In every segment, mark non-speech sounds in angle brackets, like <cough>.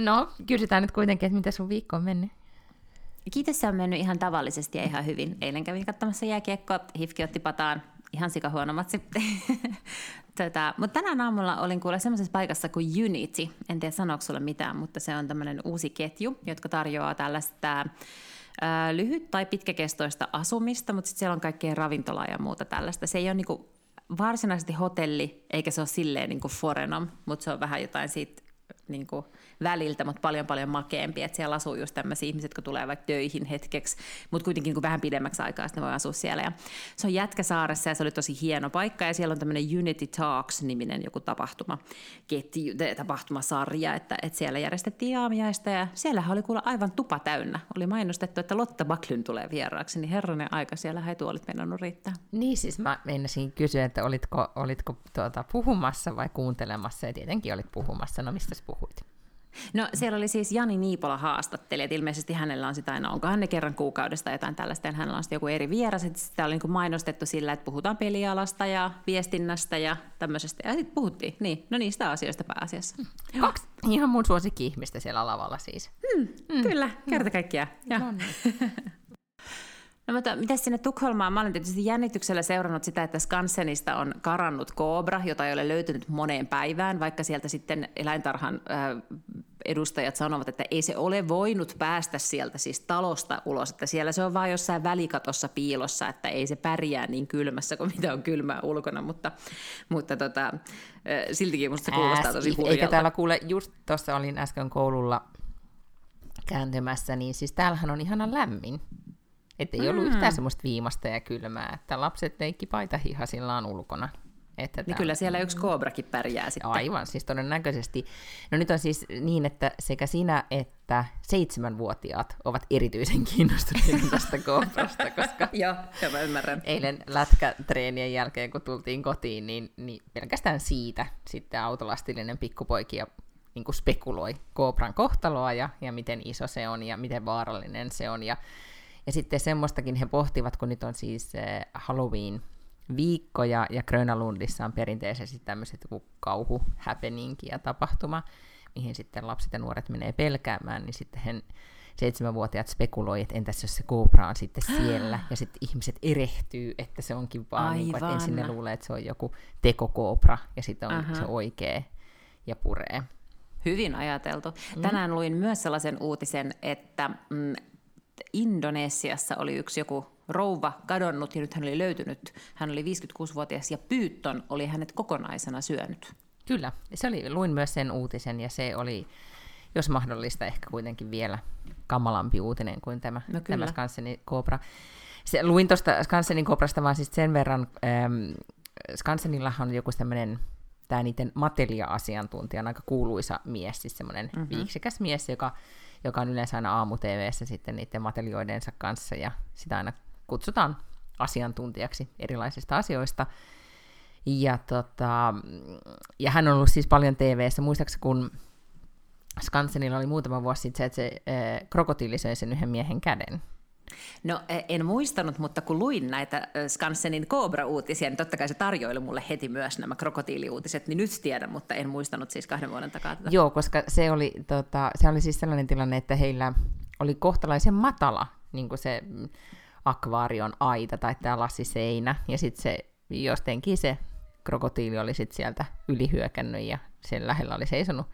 No, kysytään nyt kuitenkin, että miten sun viikko on mennyt? Kiitos, se on mennyt ihan tavallisesti ja ihan hyvin. Eilen kävin katsomassa jääkiekkoa, Hifki otti pataan ihan sikahuono matsi. <laughs> Tätä, mutta tänään aamulla olin kuulla semmoisessa paikassa kuin Unity. En tiedä sanooko sulle mitään, mutta se on tämmöinen uusi ketju, jotka tarjoaa tällaista ää, lyhyt- tai pitkäkestoista asumista, mutta sitten siellä on kaikkea ravintolaa ja muuta tällaista. Se ei ole niinku varsinaisesti hotelli, eikä se ole silleen niinku forenom, mutta se on vähän jotain siitä niinku, väliltä, mutta paljon paljon makeampi, että siellä asuu just tämmöisiä ihmisiä, jotka tulee vaikka töihin hetkeksi, mutta kuitenkin niin vähän pidemmäksi aikaa, ne voi asua siellä. Ja se on Jätkäsaaressa ja se oli tosi hieno paikka ja siellä on tämmöinen Unity Talks-niminen joku tapahtuma, ketju, tapahtumasarja, että, että siellä järjestettiin aamiaista ja siellä oli kuulla aivan tupa täynnä. Oli mainostettu, että Lotta Baklyn tulee vieraaksi, niin herranen aika, siellä ei tuolit mennä riittää. Niin siis mä meinasin kysyä, että olitko, olitko tuota, puhumassa vai kuuntelemassa ja tietenkin olit puhumassa, no mistä puhuit? No siellä oli siis Jani Niipola haastatteli, että ilmeisesti hänellä on sitä aina, onkohan ne kerran kuukaudesta jotain tällaista, ja hänellä on sitten joku eri vieras, että sitä oli niin mainostettu sillä, että puhutaan pelialasta ja viestinnästä ja tämmöisestä, ja sitten puhuttiin, niin, no niistä asioista pääasiassa. Hmm. Kaksi ihan mun suosikki-ihmistä siellä lavalla siis. Hmm, hmm. Kyllä, kerta kaikkiaan. No niin. <laughs> No mutta mitä sinne Tukholmaan? Mä olen tietysti jännityksellä seurannut sitä, että Skansenista on karannut koobra, jota ei ole löytynyt moneen päivään, vaikka sieltä sitten eläintarhan edustajat sanovat, että ei se ole voinut päästä sieltä siis talosta ulos, että siellä se on vain jossain välikatossa piilossa, että ei se pärjää niin kylmässä kuin mitä on kylmää ulkona, mutta, mutta tota, siltikin musta se kuulostaa tosi hurjalta. Eikä täällä kuule, just tuossa olin äsken koululla kääntymässä, niin siis täällähän on ihana lämmin. Että ei ollut mm. yhtään semmoista viimasta ja kylmää, että lapset leikki paitahihasillaan ulkona. Että niin kyllä siellä yksi koobrakin pärjää sitten. Aivan, siis todennäköisesti. No nyt on siis niin, että sekä sinä että seitsemänvuotiaat ovat erityisen kiinnostuneita <laughs> tästä koobrasta, koska <laughs> Joo, mä ymmärrän. eilen lätkätreenien jälkeen, kun tultiin kotiin, niin, niin pelkästään siitä sitten autolastillinen pikkupoikia niin kuin spekuloi koobran kohtaloa ja, ja miten iso se on ja miten vaarallinen se on. Ja ja sitten semmoistakin he pohtivat, kun nyt on siis eh, Halloween viikko ja, Grönalundissa on perinteisesti tämmöiset kauhu happening ja tapahtuma, mihin sitten lapset ja nuoret menee pelkäämään, niin sitten he seitsemänvuotiaat spekuloi, että entäs jos se kobra on sitten <gasps> siellä, ja sitten ihmiset erehtyy, että se onkin vaan, niin kuin, että ensin ne luulee, että se on joku tekokobra, ja sitten on Aha. se oikea ja puree. Hyvin ajateltu. Mm. Tänään luin myös sellaisen uutisen, että mm, Indonesiassa oli yksi joku rouva kadonnut ja nyt hän oli löytynyt. Hän oli 56-vuotias ja Pyytton oli hänet kokonaisena syönyt. Kyllä, se oli, luin myös sen uutisen ja se oli, jos mahdollista, ehkä kuitenkin vielä kamalampi uutinen kuin tämä, no tämä Skansenin Cobra. Se, luin tuosta Skansenin Cobrasta vaan siis sen verran, ähm, Skansenillahan on joku tämmöinen tämä niiden matelia-asiantuntija, aika kuuluisa mies, siis semmoinen mm-hmm. viiksikäs mies, joka joka on yleensä aina aamu sitten niiden matelioidensa kanssa, ja sitä aina kutsutaan asiantuntijaksi erilaisista asioista. Ja, tota, ja hän on ollut siis paljon TV-ssä. Muistaakseni kun Skansenilla oli muutama vuosi sitten se, että se äh, krokotiili söi sen yhden miehen käden. No e, en muistanut, mutta kun luin näitä Skansenin Cobra-uutisia, niin totta kai se tarjoili mulle heti myös nämä krokotiiliuutiset, niin nyt tiedän, mutta en muistanut siis kahden vuoden takaa tätä. Joo, koska se oli, tota, se oli siis sellainen tilanne, että heillä oli kohtalaisen matala niin kuin se akvaarion aita tai tämä lassiseinä, ja sitten se jostenkin se krokotiili oli sitten sieltä ylihyökännyt, ja sen lähellä oli seisonut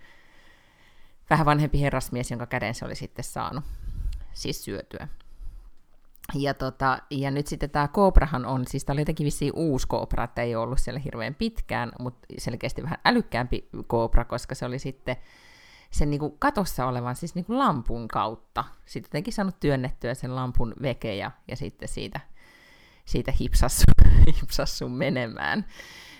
vähän vanhempi herrasmies, jonka käden se oli sitten saanut siis syötyä. Ja, tota, ja nyt sitten tämä Kobrahan on, siis tämä oli jotenkin vissiin uusi Kobra, että ei ollut siellä hirveän pitkään, mutta selkeästi vähän älykkäämpi Kobra, koska se oli sitten sen niin kuin katossa olevan siis niin kuin lampun kautta. Sitten jotenkin saanut työnnettyä sen lampun veke ja, ja sitten siitä, siitä hipsassu, <laughs> hipsassu menemään.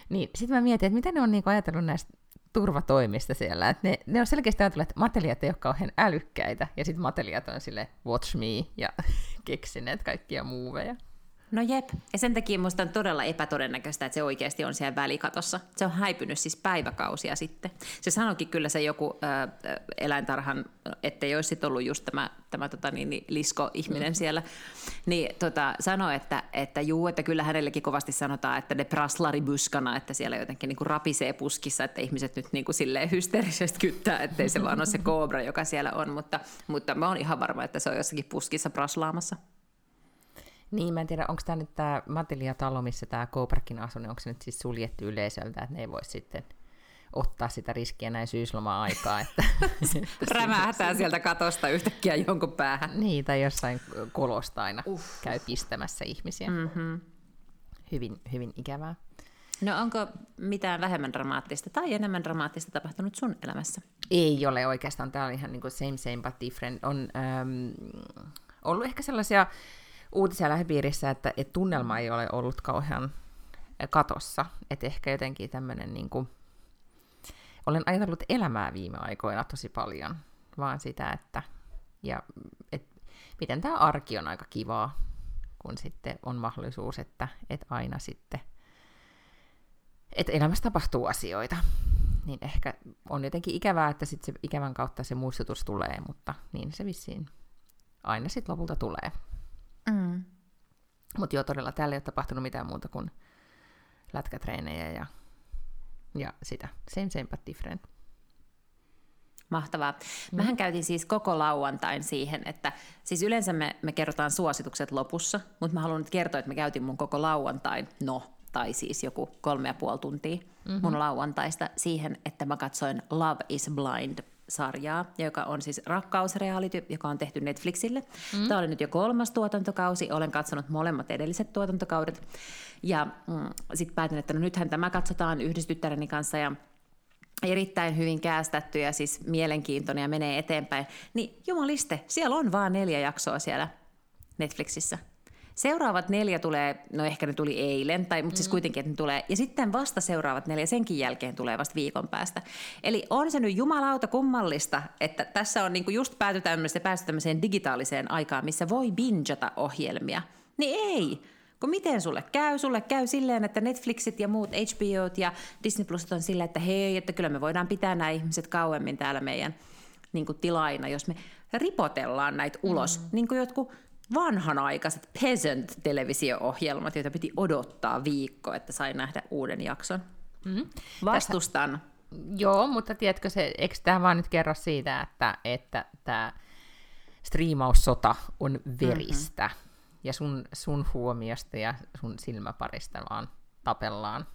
Niin sitten mä mietin, että miten ne on niin ajatellut näistä turvatoimista siellä. Et ne, ne on selkeästi ajatelleet, että matelijat ei ole kauhean älykkäitä, ja sitten matelijat on sille watch me, ja <laughs> keksineet kaikkia muuveja. No jep, ja sen takia minusta on todella epätodennäköistä, että se oikeasti on siellä välikatossa. Se on häipynyt siis päiväkausia sitten. Se sanoikin kyllä se joku ö, eläintarhan, ettei olisi ollut just tämä, tämä tota, niin, niin, lisko-ihminen mm. siellä, niin tota, sanoi, että, että juu, että kyllä hänellekin kovasti sanotaan, että ne praslari buskana, että siellä jotenkin niin kuin rapisee puskissa, että ihmiset nyt niin kuin silleen hysteerisesti kyttää, ettei se vaan ole se koobra, joka siellä on, mutta, mutta mä oon ihan varma, että se on jossakin puskissa praslaamassa. Niin, mä en tiedä, onko tämä nyt tämä Matilia-talo, missä tämä Kobrakin asuu, niin onko se nyt siis suljettu yleisöltä, että ne ei voi sitten ottaa sitä riskiä näin syysloma-aikaa. Että, <laughs> <laughs> Rämähtää sieltä katosta yhtäkkiä jonkun päähän. Niin, tai jossain kolosta aina Uff. käy pistämässä ihmisiä. Mm-hmm. Hyvin, hyvin ikävää. No onko mitään vähemmän dramaattista tai enemmän dramaattista tapahtunut sun elämässä? Ei ole oikeastaan. Tämä on ihan niin kuin same same but different. On ähm, ollut ehkä sellaisia uutisia lähipiirissä, että, että tunnelma ei ole ollut kauhean katossa. Että ehkä jotenkin tämmöinen niin kuin, olen ajatellut elämää viime aikoina tosi paljon, vaan sitä, että ja, et, miten tämä arki on aika kivaa, kun sitten on mahdollisuus, että, että aina sitten, että elämässä tapahtuu asioita. Niin ehkä on jotenkin ikävää, että sitten se ikävän kautta se muistutus tulee, mutta niin se vissiin aina sitten lopulta tulee. Mm. Mutta joo, todella täällä ei ole tapahtunut mitään muuta kuin lätkätreenejä ja, ja sitä. Same, same but different. Mahtavaa. Mm. Mähän käytin siis koko lauantain siihen, että siis yleensä me, me kerrotaan suositukset lopussa, mutta mä haluan nyt kertoa, että mä käytin mun koko lauantain, no, tai siis joku kolme ja puoli tuntia mm-hmm. mun lauantaista siihen, että mä katsoin Love is Blind sarjaa, joka on siis rakkausreality, joka on tehty Netflixille. Mm. Tämä oli nyt jo kolmas tuotantokausi, olen katsonut molemmat edelliset tuotantokaudet. Ja mm, sitten päätin, että no nythän tämä katsotaan yhdistyttäreni kanssa ja erittäin hyvin käästetty ja siis mielenkiintoinen ja menee eteenpäin. Niin jumaliste, siellä on vaan neljä jaksoa siellä Netflixissä. Seuraavat neljä tulee, no ehkä ne tuli eilen, tai, mutta siis mm. siis kuitenkin, että ne tulee. Ja sitten vasta seuraavat neljä, senkin jälkeen tulee vasta viikon päästä. Eli on se nyt jumalauta kummallista, että tässä on niinku just pääty tämmöiseen, päästy tämmöiseen digitaaliseen aikaan, missä voi bingeata ohjelmia. Niin ei, kun miten sulle käy? Sulle käy silleen, että Netflixit ja muut HBOt ja Disney Plus on silleen, että hei, että kyllä me voidaan pitää nämä ihmiset kauemmin täällä meidän niin kuin tilaina, jos me ripotellaan näitä ulos. Mm. Niin kuin jotkut vanhanaikaiset peasant-televisio-ohjelmat, joita piti odottaa viikko, että sai nähdä uuden jakson. Mm-hmm. Vastustan. Tässä, joo, mutta tiedätkö, se, eikö tämä vaan nyt kerro siitä, että, että tämä striimaussota on veristä, mm-hmm. ja sun, sun huomiosta ja sun silmäparista vaan tapellaan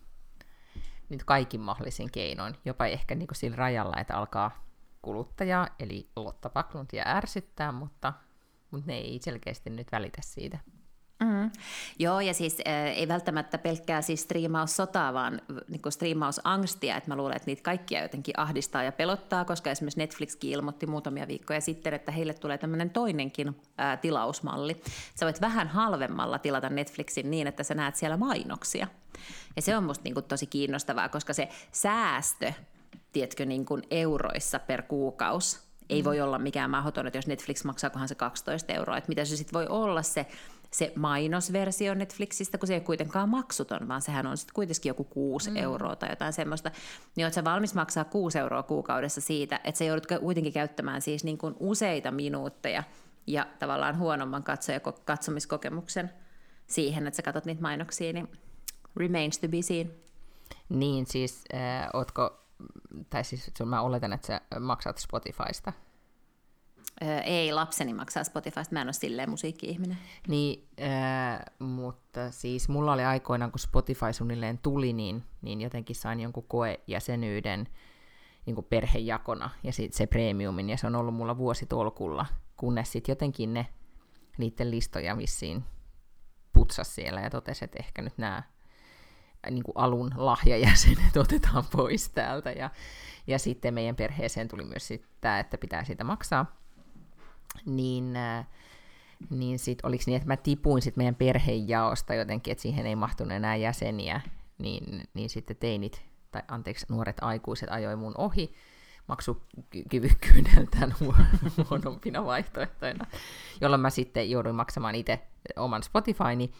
nyt kaikin mahdollisin keinoin, jopa ehkä niin sillä rajalla, että alkaa kuluttaja, eli Lotta Pakluntia ärsyttää, mutta mutta ne ei selkeästi nyt välitä siitä. Mm. Joo, ja siis äh, ei välttämättä pelkkää siis striimaussotaa, vaan niin striimausangstia, että mä luulen, että niitä kaikkia jotenkin ahdistaa ja pelottaa, koska esimerkiksi Netflixkin ilmoitti muutamia viikkoja sitten, että heille tulee tämmöinen toinenkin äh, tilausmalli. Sä voit vähän halvemmalla tilata Netflixin niin, että sä näet siellä mainoksia. Ja se on musta niin kuin, tosi kiinnostavaa, koska se säästö, tiedätkö, niin kuin euroissa per kuukausi, ei mm. voi olla mikään mahdoton, että jos Netflix maksaakohan se 12 euroa, että mitä se sitten voi olla se, se mainosversio Netflixistä, kun se ei ole kuitenkaan maksuton, vaan sehän on sitten kuitenkin joku 6 mm. euroa tai jotain semmoista, niin oletko valmis maksaa 6 euroa kuukaudessa siitä, että sä joudut kuitenkin käyttämään siis niin kuin useita minuutteja ja tavallaan huonomman katsoja katsomiskokemuksen siihen, että sä katsot niitä mainoksia, niin remains to be seen. Niin, siis äh, ootko tai siis mä oletan, että sä maksat Spotifysta. Öö, ei, lapseni maksaa Spotifysta, mä en ole silleen musiikki-ihminen. Niin, äh, mutta siis mulla oli aikoinaan, kun Spotify suunnilleen tuli, niin, niin jotenkin sain jonkun koejäsenyyden niin kuin perhejakona ja sitten se premiumin, ja se on ollut mulla vuositolkulla, kunnes sitten jotenkin ne niiden listoja vissiin putsas siellä ja totesi, että ehkä nyt nämä niin kuin alun lahjajäsenet <laughs> otetaan pois täältä. Ja, ja sitten meidän perheeseen tuli myös sitä, että pitää siitä maksaa. Niin, äh, niin sitten oliko niin, että mä tipuin sit meidän perheenjaosta jotenkin, että siihen ei mahtunut enää jäseniä, niin, niin sitten teinit tai anteeksi, nuoret aikuiset ajoi mun ohi maksukyvykkyydeltään <laughs> huonompina vaihtoehtoina, jolloin mä sitten jouduin maksamaan itse oman Spotifyni.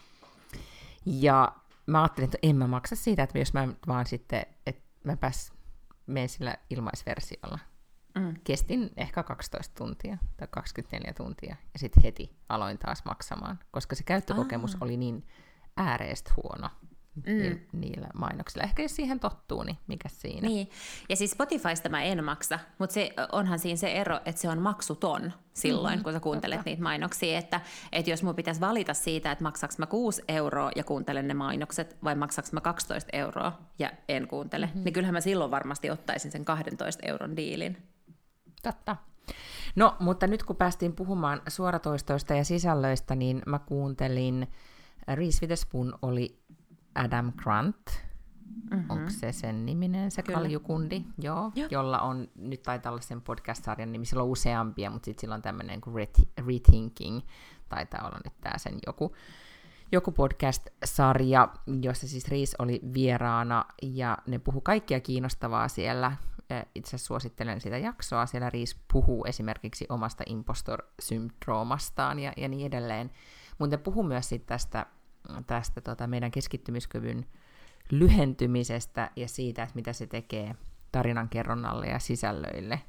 Ja mä ajattelin, että en mä maksa siitä, että jos mä vaan sitten, että mä pääs menen sillä ilmaisversiolla. Mm. Kestin ehkä 12 tuntia tai 24 tuntia ja sitten heti aloin taas maksamaan, koska se käyttökokemus ah. oli niin ääreest huono mm. niillä mainoksilla. Ehkä jos siihen tottuu, niin mikä siinä? Niin, ja siis Spotifysta mä en maksa, mutta se, onhan siinä se ero, että se on maksuton silloin, mm, kun sä kuuntelet totta. niitä mainoksia, että, että jos mun pitäisi valita siitä, että maksaks mä 6 euroa ja kuuntelen ne mainokset, vai maksaks mä 12 euroa ja en kuuntele, mm-hmm. niin kyllähän mä silloin varmasti ottaisin sen 12 euron diilin. Totta. No, mutta nyt kun päästiin puhumaan suoratoistoista ja sisällöistä, niin mä kuuntelin, Reese Witherspoon oli Adam Grant, mm-hmm. onko se sen niminen, se Kyllä. kaljukundi, joo, joo, jolla on, nyt taitaa olla sen podcast-sarjan nimi, sillä on useampia, mutta sitten sillä on tämmöinen kuin Rethinking, taitaa olla nyt tämä sen joku, joku podcast-sarja, jossa siis Riis oli vieraana, ja ne puhu kaikkia kiinnostavaa siellä, itse suosittelen sitä jaksoa, siellä Riis puhuu esimerkiksi omasta impostor-syndroomastaan ja, ja niin edelleen, mutta ne puhuu myös sit tästä tästä tota, meidän keskittymiskyvyn lyhentymisestä ja siitä, että mitä se tekee tarinan kerronnalle ja sisällöille.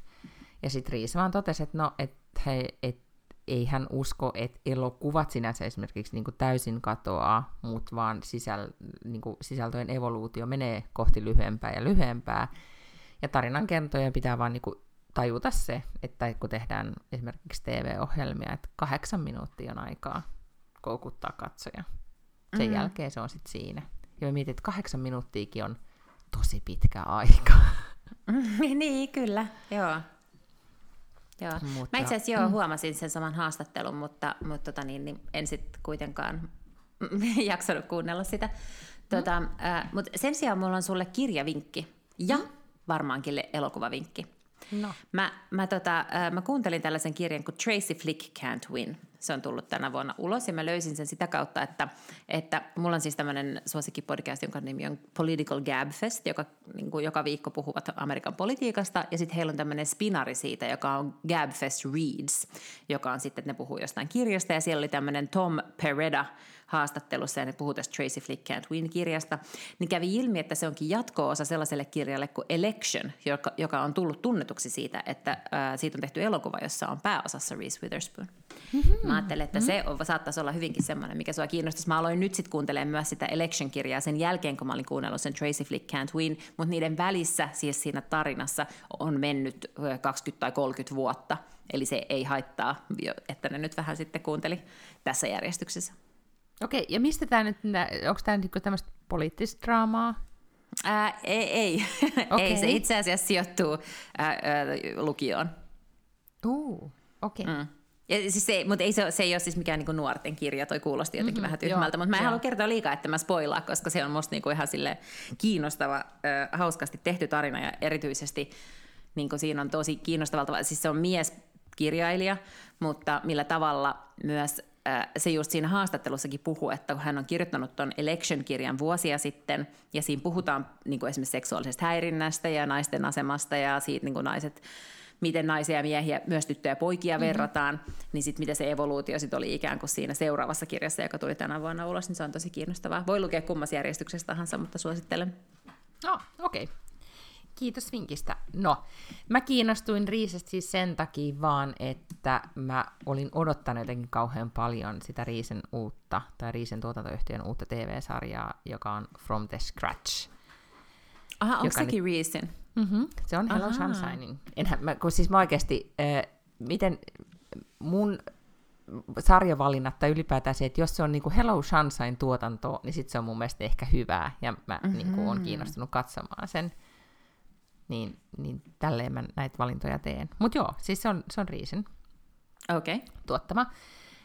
Ja sitten Riis vaan totesi, että no, et, he, et, ei hän usko, että elokuvat sinänsä esimerkiksi niin kuin täysin katoaa, mutta vaan sisäl, niin kuin sisältöjen evoluutio menee kohti lyhyempää ja lyhyempää. Ja tarinan kertoja pitää vaan niin kuin tajuta se, että kun tehdään esimerkiksi TV-ohjelmia, että kahdeksan minuuttia on aikaa koukuttaa katsoja. Sen mm. jälkeen se on sitten siinä. Ja mä mietin, että kahdeksan minuuttiakin on tosi pitkä aika. <laughs> niin, kyllä, joo. Joo. Mutta, mä itse asiassa joo, mm. huomasin sen saman haastattelun, mutta, mutta tota niin, niin en sitten kuitenkaan <laughs> jaksanut kuunnella sitä. Tota, mm. äh, mutta sen sijaan mulla on sulle kirjavinkki ja mm. varmaankin elokuvavinkki. No. Mä, mä, tota, mä kuuntelin tällaisen kirjan kuin Tracy Flick Can't Win – se on tullut tänä vuonna ulos ja mä löysin sen sitä kautta, että, että mulla on siis tämmöinen suosikkipodcast, jonka nimi on Political Gabfest, joka niin kuin joka viikko puhuvat Amerikan politiikasta. Ja sitten heillä on tämmöinen spinari siitä, joka on Gabfest Reads, joka on sitten, että ne puhuu jostain kirjasta. Ja siellä oli tämmöinen Tom Pereda, haastattelussa ja ne puhuu tästä Tracy Flick Can't Win-kirjasta, niin kävi ilmi, että se onkin jatko-osa sellaiselle kirjalle kuin Election, joka, joka on tullut tunnetuksi siitä, että ää, siitä on tehty elokuva, jossa on pääosassa Reese Witherspoon. Mm-hmm. Mä ajattelen, että mm-hmm. se saattaisi olla hyvinkin semmoinen, mikä sua kiinnostaisi. Mä aloin nyt sitten kuuntelemaan myös sitä Election-kirjaa sen jälkeen, kun mä olin kuunnellut sen Tracy Flick Can't Win, mutta niiden välissä, siis siinä tarinassa, on mennyt 20 tai 30 vuotta. Eli se ei haittaa, että ne nyt vähän sitten kuunteli tässä järjestyksessä. Okei, ja mistä tämä nyt, onko tämä niinku tämmöistä poliittista draamaa? Ää, ei, ei. <laughs> Okay. ei, se itse asiassa sijoittuu ää, ää, lukioon. Uh, okei. Okay. Mm. Ja siis se, mutta ei se, se ei ole siis mikään niinku nuorten kirja, toi kuulosti jotenkin mm-hmm, vähän tyhmältä, mutta mä en halua kertoa liikaa, että mä spoilaa, koska se on musta niinku ihan sille kiinnostava, äh, hauskasti tehty tarina ja erityisesti niinku siinä on tosi kiinnostavalta, siis se on mieskirjailija, mutta millä tavalla myös se just siinä haastattelussakin puhuu, että kun hän on kirjoittanut tuon Election-kirjan vuosia sitten, ja siinä puhutaan niin kuin esimerkiksi seksuaalisesta häirinnästä ja naisten asemasta ja siitä niin kuin naiset, miten naisia ja miehiä, myös tyttöjä ja poikia mm-hmm. verrataan, niin sitten mitä se evoluutio sit oli ikään kuin siinä seuraavassa kirjassa, joka tuli tänä vuonna ulos, niin se on tosi kiinnostavaa. Voi lukea kummassa järjestyksessä tahansa, mutta suosittelen. No, okei. Okay. Kiitos vinkistä. No, mä kiinnostuin Riisestä siis sen takia vaan, että mä olin odottanut jotenkin kauhean paljon sitä Riisen uutta, tai Riisen tuotantoyhtiön uutta TV-sarjaa, joka on From the Scratch. Aha, onko sekin nyt... Reason? Mm-hmm, se on Hello Sunshining. Enhän, mä, kun siis mä oikeasti, äh, miten mun sarjavalinnat tai ylipäätään se, että jos se on niin kuin Hello Sunshine tuotanto, niin sitten se on mun mielestä ehkä hyvää, ja mä mm-hmm. niin kuin, olen kiinnostunut katsomaan sen niin, niin tälleen mä näitä valintoja teen. Mutta joo, siis se on, se on Riisin okay. tuottama.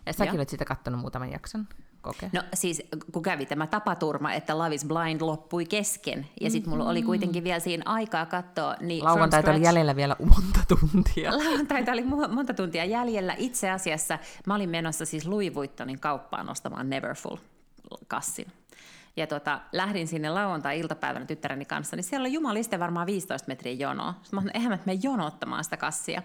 Ja säkin olet sitä katsonut muutaman jakson. Koke. No siis kun kävi tämä tapaturma, että Love is Blind loppui kesken, ja sitten mulla oli kuitenkin vielä siinä aikaa katsoa. Niin Lauantaita oli jäljellä vielä monta tuntia. <laughs> Lauantaita oli monta tuntia jäljellä. Itse asiassa mä olin menossa siis Louis Vuittonin kauppaan ostamaan Neverfull kassin. Ja tota, lähdin sinne lauantai-iltapäivänä tyttäreni kanssa, niin siellä oli jumaliste varmaan 15 metriä jonoa. Sitten mä eihän mä mene jonottamaan sitä kassia.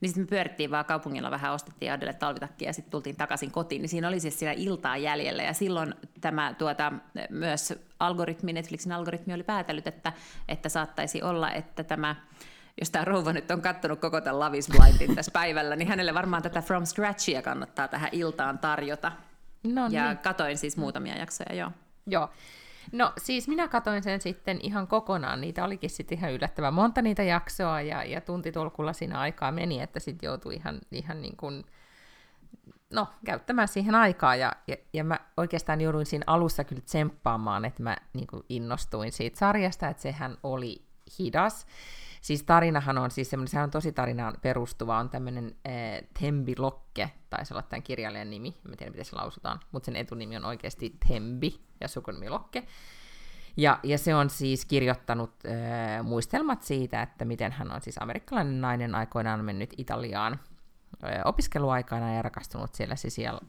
Niin sitten me pyörittiin vaan kaupungilla vähän, ostettiin Adelle talvitakkia ja sitten tultiin takaisin kotiin. Niin siinä oli siis siellä iltaa jäljellä ja silloin tämä tuota, myös algoritmi, Netflixin algoritmi oli päätellyt, että, että saattaisi olla, että tämä jos tämä rouva nyt on katsonut koko tämän Lavis Blindin tässä päivällä, niin hänelle varmaan tätä From Scratchia kannattaa tähän iltaan tarjota. No ja niin. katoin siis muutamia jaksoja, joo. Joo. No siis minä katoin sen sitten ihan kokonaan, niitä olikin sitten ihan yllättävän monta niitä jaksoa ja, ja tuntitolkulla siinä aikaa meni, että sitten joutui ihan, ihan niin kuin, no, käyttämään siihen aikaa ja, ja, ja mä oikeastaan jouduin siinä alussa kyllä tsemppaamaan, että mä niin kuin innostuin siitä sarjasta, että sehän oli hidas. Siis tarinahan on siis semmoinen, sehän on tosi tarinaan perustuva, on tämmöinen äh, Tembi Lokke, taisi olla tämän kirjailijan nimi, en tiedä miten se lausutaan, mutta sen etunimi on oikeasti Tembi ja sukunimi Lokke. Ja, ja se on siis kirjoittanut äh, muistelmat siitä, että miten hän on siis amerikkalainen nainen aikoinaan mennyt Italiaan äh, opiskeluaikana ja rakastunut siellä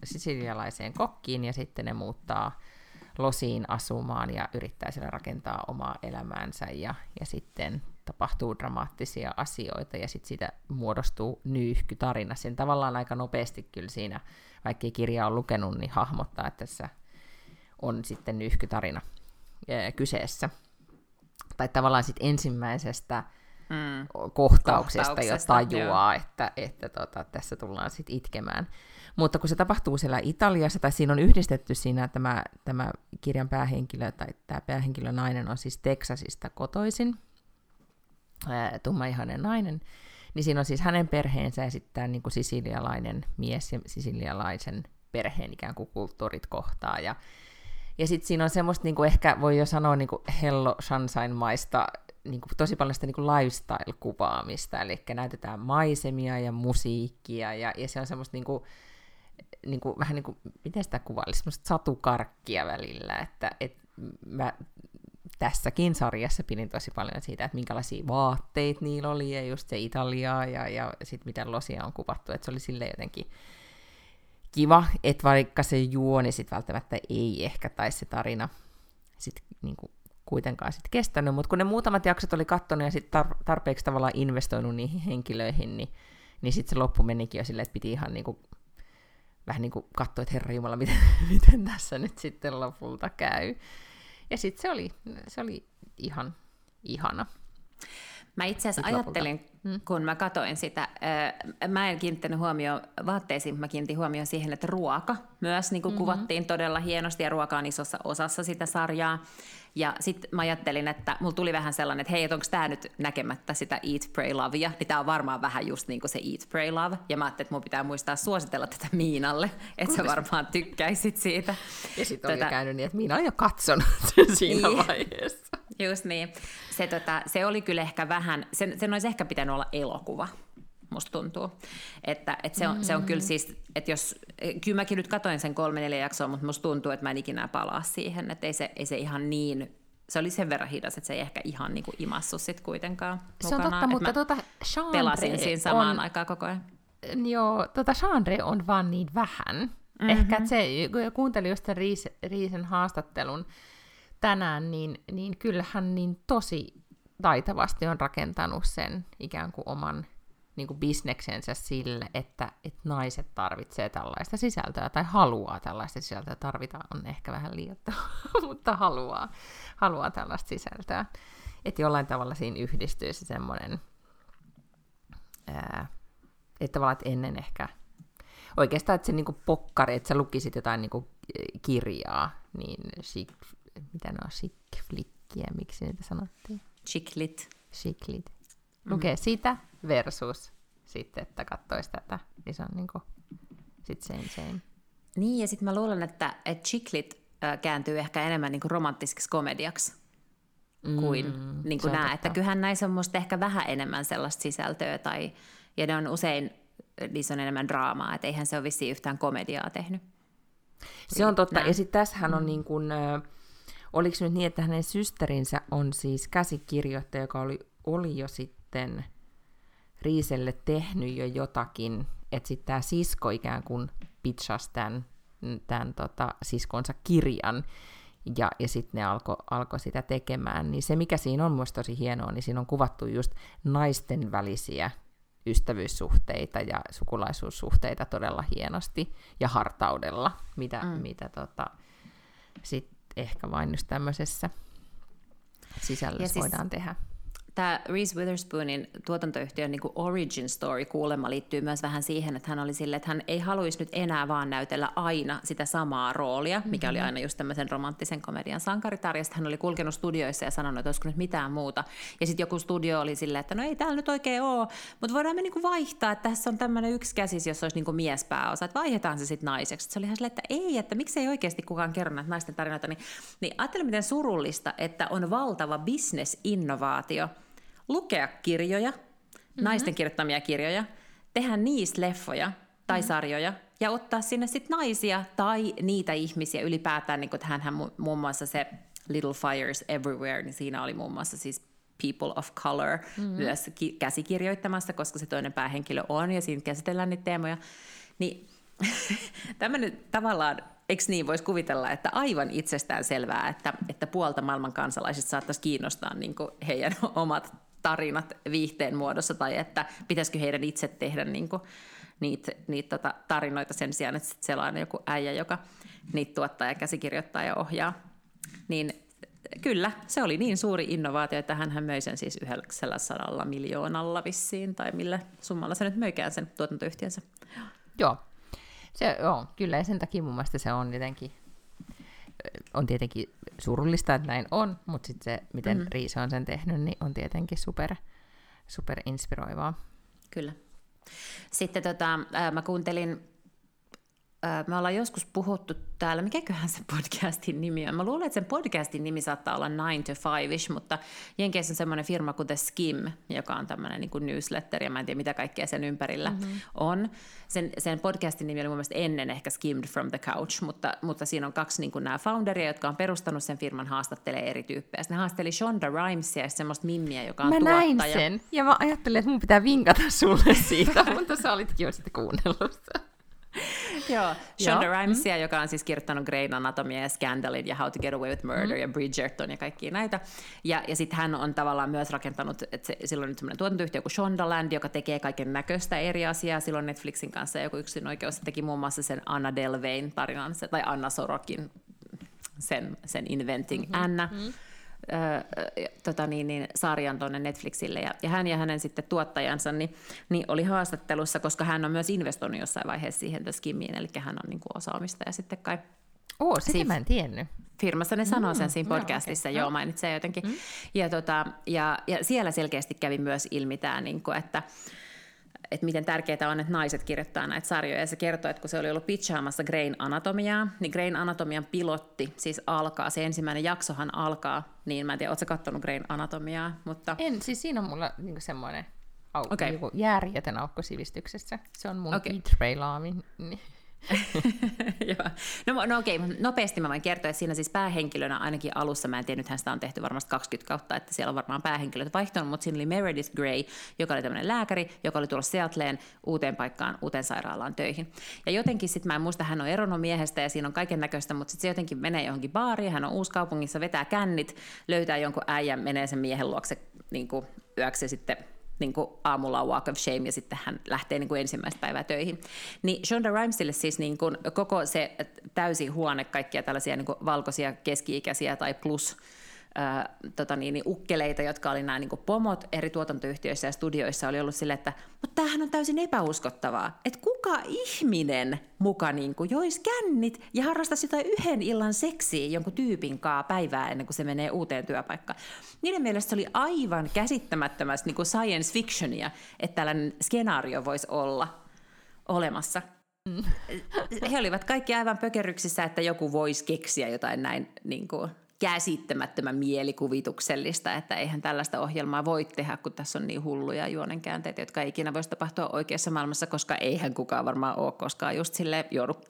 sisilialaiseen kokkiin, ja sitten ne muuttaa Losiin asumaan ja yrittää siellä rakentaa omaa elämäänsä, ja, ja sitten tapahtuu dramaattisia asioita ja sitten siitä muodostuu nyyhkytarina. Sen tavallaan aika nopeasti kyllä siinä, vaikka kirja on lukenut, niin hahmottaa, että tässä on sitten nyyhkytarina kyseessä. Tai tavallaan sitten ensimmäisestä mm. kohtauksesta, kohtauksesta jo tajuaa, joo. että, että tota, tässä tullaan sitten itkemään. Mutta kun se tapahtuu siellä Italiassa, tai siinä on yhdistetty siinä tämä, tämä kirjan päähenkilö, tai tämä päähenkilö nainen on siis Teksasista kotoisin, tummaihainen nainen, niin siinä on siis hänen perheensä ja sitten tämä niin kuin sisilialainen mies ja sisilialaisen perheen ikään kuin kulttuurit kohtaa. Ja, ja sitten siinä on semmoista, niin kuin ehkä voi jo sanoa, niin kuin Hello Sunshine-maista niin kuin tosi paljon sitä niin kuin lifestyle-kuvaamista, eli näytetään maisemia ja musiikkia, ja, ja se on semmoista niin kuin, niin kuin, vähän niin kuin, miten sitä kuvailisi, semmoista satukarkkia välillä, että et mä tässäkin sarjassa pidin tosi paljon siitä, että minkälaisia vaatteita niillä oli, ja just se Italiaa, ja, ja sitten miten losia on kuvattu, että se oli sille jotenkin kiva, että vaikka se juoni sitten välttämättä ei ehkä, tai se tarina sit niinku kuitenkaan sit kestänyt, mutta kun ne muutamat jaksot oli kattonut ja sitten tar- tarpeeksi tavallaan investoinut niihin henkilöihin, niin, niin sitten se loppu menikin jo silleen, että piti ihan niinku, vähän niin kuin katsoa, että herra Jumala, miten, <laughs> miten tässä nyt sitten lopulta käy. Ja sitten se oli, se oli ihan ihana. Mä itse asiassa ajattelin, hmm. kun mä katoin sitä, mä en kiinnittänyt huomioon vaatteisiin, mä kiinnitin huomioon siihen, että ruoka myös niin kuin mm-hmm. kuvattiin todella hienosti ja ruoka on isossa osassa sitä sarjaa. Ja sitten mä ajattelin, että mulla tuli vähän sellainen, että hei, että onko tämä nyt näkemättä sitä Eat, Pray, Lovea, niin tämä on varmaan vähän just niin kuin se Eat, Pray, Love. Ja mä ajattelin, että mun pitää muistaa suositella tätä Miinalle, että sä varmaan tykkäisit siitä. Ja sitten tätä... jo käynyt niin, että Miina on jo katsonut siinä niin. vaiheessa. Just niin. Se, tota, se oli kyllä ehkä vähän, sen, sen olisi ehkä pitänyt olla elokuva musta tuntuu. Että, että se, on, mm. se on kyllä mm. siis, että jos, kyllä mäkin nyt katoin sen kolme neljä jaksoa, mutta musta tuntuu, että mä en ikinä palaa siihen, että ei se, ei se ihan niin, se oli sen verran hidas, että se ei ehkä ihan niin kuin imassu sit kuitenkaan Se on totta, mutta tota pelasin siinä samaan on, aikaan koko ajan. Joo, tota genre on vaan niin vähän. Mm-hmm. Ehkä se, kun kuuntelin just sen Riis, Riisen haastattelun tänään, niin, niin kyllähän niin tosi taitavasti on rakentanut sen ikään kuin oman niin kuin bisneksensä sille, että, että naiset tarvitsee tällaista sisältöä tai haluaa tällaista sisältöä. Tarvita on ehkä vähän liiottu, <laughs> mutta haluaa, haluaa tällaista sisältöä. Että jollain tavalla siinä yhdistyy se semmoinen, että tavallaan että ennen ehkä, oikeastaan, että se niin kuin pokkari, että sä lukisit jotain niin kuin kirjaa, niin chic, mitä ne on, chic flickiä, miksi niitä sanottiin? Chiclit. Chiclit. Lukee mm. sitä versus sitten, että katsoisi tätä, niin se on niin kuin, sit same same. Niin, ja sitten mä luulen, että, että chiklit kääntyy ehkä enemmän niin kuin romanttiseksi komediaksi kuin, mm, niin kuin nämä. Että kyllähän näissä on musta ehkä vähän enemmän sellaista sisältöä, tai, ja ne on usein, niissä on enemmän draamaa, että eihän se ole vissiin yhtään komediaa tehnyt. Se on totta, Nää. ja sitten tässähän on mm. niin kuin, oliko nyt niin, että hänen systerinsä on siis käsikirjoittaja, joka oli, oli jo sitten Riiselle tehnyt jo jotakin, että sitten tämä sisko ikään kuin pitchasi tämän, tämän tota, siskonsa kirjan, ja, ja sitten ne alkoi alko sitä tekemään. Niin se, mikä siinä on myös tosi hienoa, niin siinä on kuvattu just naisten välisiä ystävyyssuhteita ja sukulaisuussuhteita todella hienosti ja hartaudella, mitä, mm. mitä tota, sit ehkä vain just tämmöisessä sisällössä siis, voidaan tehdä tämä Reese Witherspoonin tuotantoyhtiön niin origin story kuulemma liittyy myös vähän siihen, että hän oli sille, että hän ei haluaisi nyt enää vaan näytellä aina sitä samaa roolia, mikä mm-hmm. oli aina just tämmöisen romanttisen komedian sankaritar, ja hän oli kulkenut studioissa ja sanonut, että olisiko nyt mitään muuta. Ja sitten joku studio oli silleen, että no ei täällä nyt oikein ole, mutta voidaan me niinku vaihtaa, että tässä on tämmöinen yksi käsis, jos olisi niinku miespääosa, että vaihdetaan se sitten naiseksi. Se oli ihan silleen, että ei, että miksei oikeasti kukaan kerro näitä naisten tarinoita. Niin, niin ajattele, miten surullista, että on valtava business-innovaatio – lukea kirjoja, mm-hmm. naisten kirjoittamia kirjoja, tehdä niistä leffoja tai mm-hmm. sarjoja ja ottaa sinne sitten naisia tai niitä ihmisiä ylipäätään, niin kuin hänhän muun muassa se Little Fires Everywhere, niin siinä oli muun muassa siis People of Color mm-hmm. myös ki- käsikirjoittamassa, koska se toinen päähenkilö on ja siinä käsitellään niitä teemoja. Niin <laughs> tämmöinen tavallaan, eikö niin voisi kuvitella, että aivan itsestään selvää, että, että puolta maailman kansalaisista saattaisi kiinnostaa niin heidän omat tarinat viihteen muodossa tai että pitäisikö heidän itse tehdä niin kuin niitä, niitä tota, tarinoita sen sijaan, että siellä on joku äijä, joka niitä tuottaa ja käsikirjoittaa ja ohjaa. Niin kyllä, se oli niin suuri innovaatio, että hän möi sen siis 900 miljoonalla vissiin, tai millä summalla se nyt möikään sen tuotantoyhtiönsä. Joo, se, joo, kyllä ja sen takia mun mielestä se on jotenkin on tietenkin surullista, että näin on, mutta sitten se, miten mm-hmm. Riisa on sen tehnyt, niin on tietenkin super, super inspiroivaa. Kyllä. Sitten tota, mä kuuntelin me ollaan joskus puhuttu täällä, mikäköhän se podcastin nimi on. Mä luulen, että sen podcastin nimi saattaa olla 9 to 5ish, mutta Jenkeissä on semmoinen firma kuin The Skim, joka on tämmöinen niin newsletter, ja mä en tiedä mitä kaikkea sen ympärillä mm-hmm. on. Sen, sen podcastin nimi oli mun mielestä ennen ehkä Skimmed from the Couch, mutta, mutta siinä on kaksi niin kuin nämä founderia, jotka on perustanut sen firman, haastattelee eri tyyppejä. Sitten ne haasteli Shonda Rhimesia ja semmoista mimmiä, joka on mä tuottaja. näin sen, ja mä ajattelin, että mun pitää vinkata sulle siitä, <laughs> mutta sä olitkin jo sitten kuunnellut <laughs> Joo, Shonda Rhimesia, mm. joka on siis kirjoittanut Grain Anatomia ja Scandalin ja How to Get Away with Murder mm. ja Bridgerton ja kaikkia näitä. Ja, ja sitten hän on tavallaan myös rakentanut, että se, silloin nyt semmoinen tuotantoyhtiö kuin Shondaland, joka tekee kaiken näköistä eri asiaa. Silloin Netflixin kanssa joku yksin oikeus teki muun muassa sen Anna Delvein tarinan, tai Anna Sorokin, sen, sen Inventing mm-hmm. Anna. Mm-hmm tota niin, niin, sarjan tuonne Netflixille. Ja, ja hän ja hänen sitten tuottajansa niin, niin oli haastattelussa, koska hän on myös investoinut jossain vaiheessa siihen Skimmiin, eli hän on niin kuin osaamistaja sitten kai. Oo, sitä Siin, mä en tiennyt. Firmassa ne sanoo sen mm, siinä podcastissa, joo, okay. joo mainitsee jotenkin. Mm. Ja, tota, ja, ja siellä selkeästi kävi myös ilmi tämä, niin kuin, että että miten tärkeää on, että naiset kirjoittaa näitä sarjoja. Ja se kertoo, että kun se oli ollut pitchaamassa Grain Anatomiaa, niin Grain Anatomian pilotti siis alkaa, se ensimmäinen jaksohan alkaa, niin mä en tiedä, ootko katsonut Grain Anatomiaa? Mutta... En, siis siinä on mulla niin semmoinen au- okay. joku järjetön aukko sivistyksessä. Se on mun okay. No, no okei, nopeasti mä voin kertoa, että siinä siis päähenkilönä ainakin alussa, mä en tiedä, nythän sitä on tehty varmasti 20 kautta, että siellä on varmaan päähenkilöt vaihtunut, mutta siinä oli Meredith Grey, joka oli tämmöinen lääkäri, joka oli tullut Seattleen uuteen paikkaan, uuteen sairaalaan töihin. Ja jotenkin sitten mä en muista, hän on eronnut miehestä ja siinä on kaiken näköistä, mutta sitten se jotenkin menee johonkin baariin, hän on uuskaupungissa, vetää kännit, löytää jonkun äijän, menee sen miehen luokse niin kuin yöksi sitten niin kuin aamulla on walk of shame ja sitten hän lähtee niin kuin ensimmäistä päivää töihin. Niin Shonda Rhimesille siis niin kuin koko se täysi huone, kaikkia tällaisia niin kuin valkoisia keski-ikäisiä tai plus ää, tota niin, niin ukkeleita, jotka oli nämä niin pomot eri tuotantoyhtiöissä ja studioissa, oli ollut silleen, että mutta tämähän on täysin epäuskottavaa, että kuka ihminen muka niin kuin jois kännit ja harrastaisi jotain yhden illan seksiä jonkun tyypin kaa päivää ennen kuin se menee uuteen työpaikkaan. Niiden mielestä se oli aivan käsittämättömästi niin kuin science fictionia, että tällainen skenaario voisi olla olemassa. Mm. He olivat kaikki aivan pökerryksissä, että joku voisi keksiä jotain näin niin kuin käsittämättömän mielikuvituksellista, että eihän tällaista ohjelmaa voi tehdä, kun tässä on niin hulluja juonenkäänteitä, jotka ei ikinä voisi tapahtua oikeassa maailmassa, koska eihän kukaan varmaan ole koskaan just sille joudut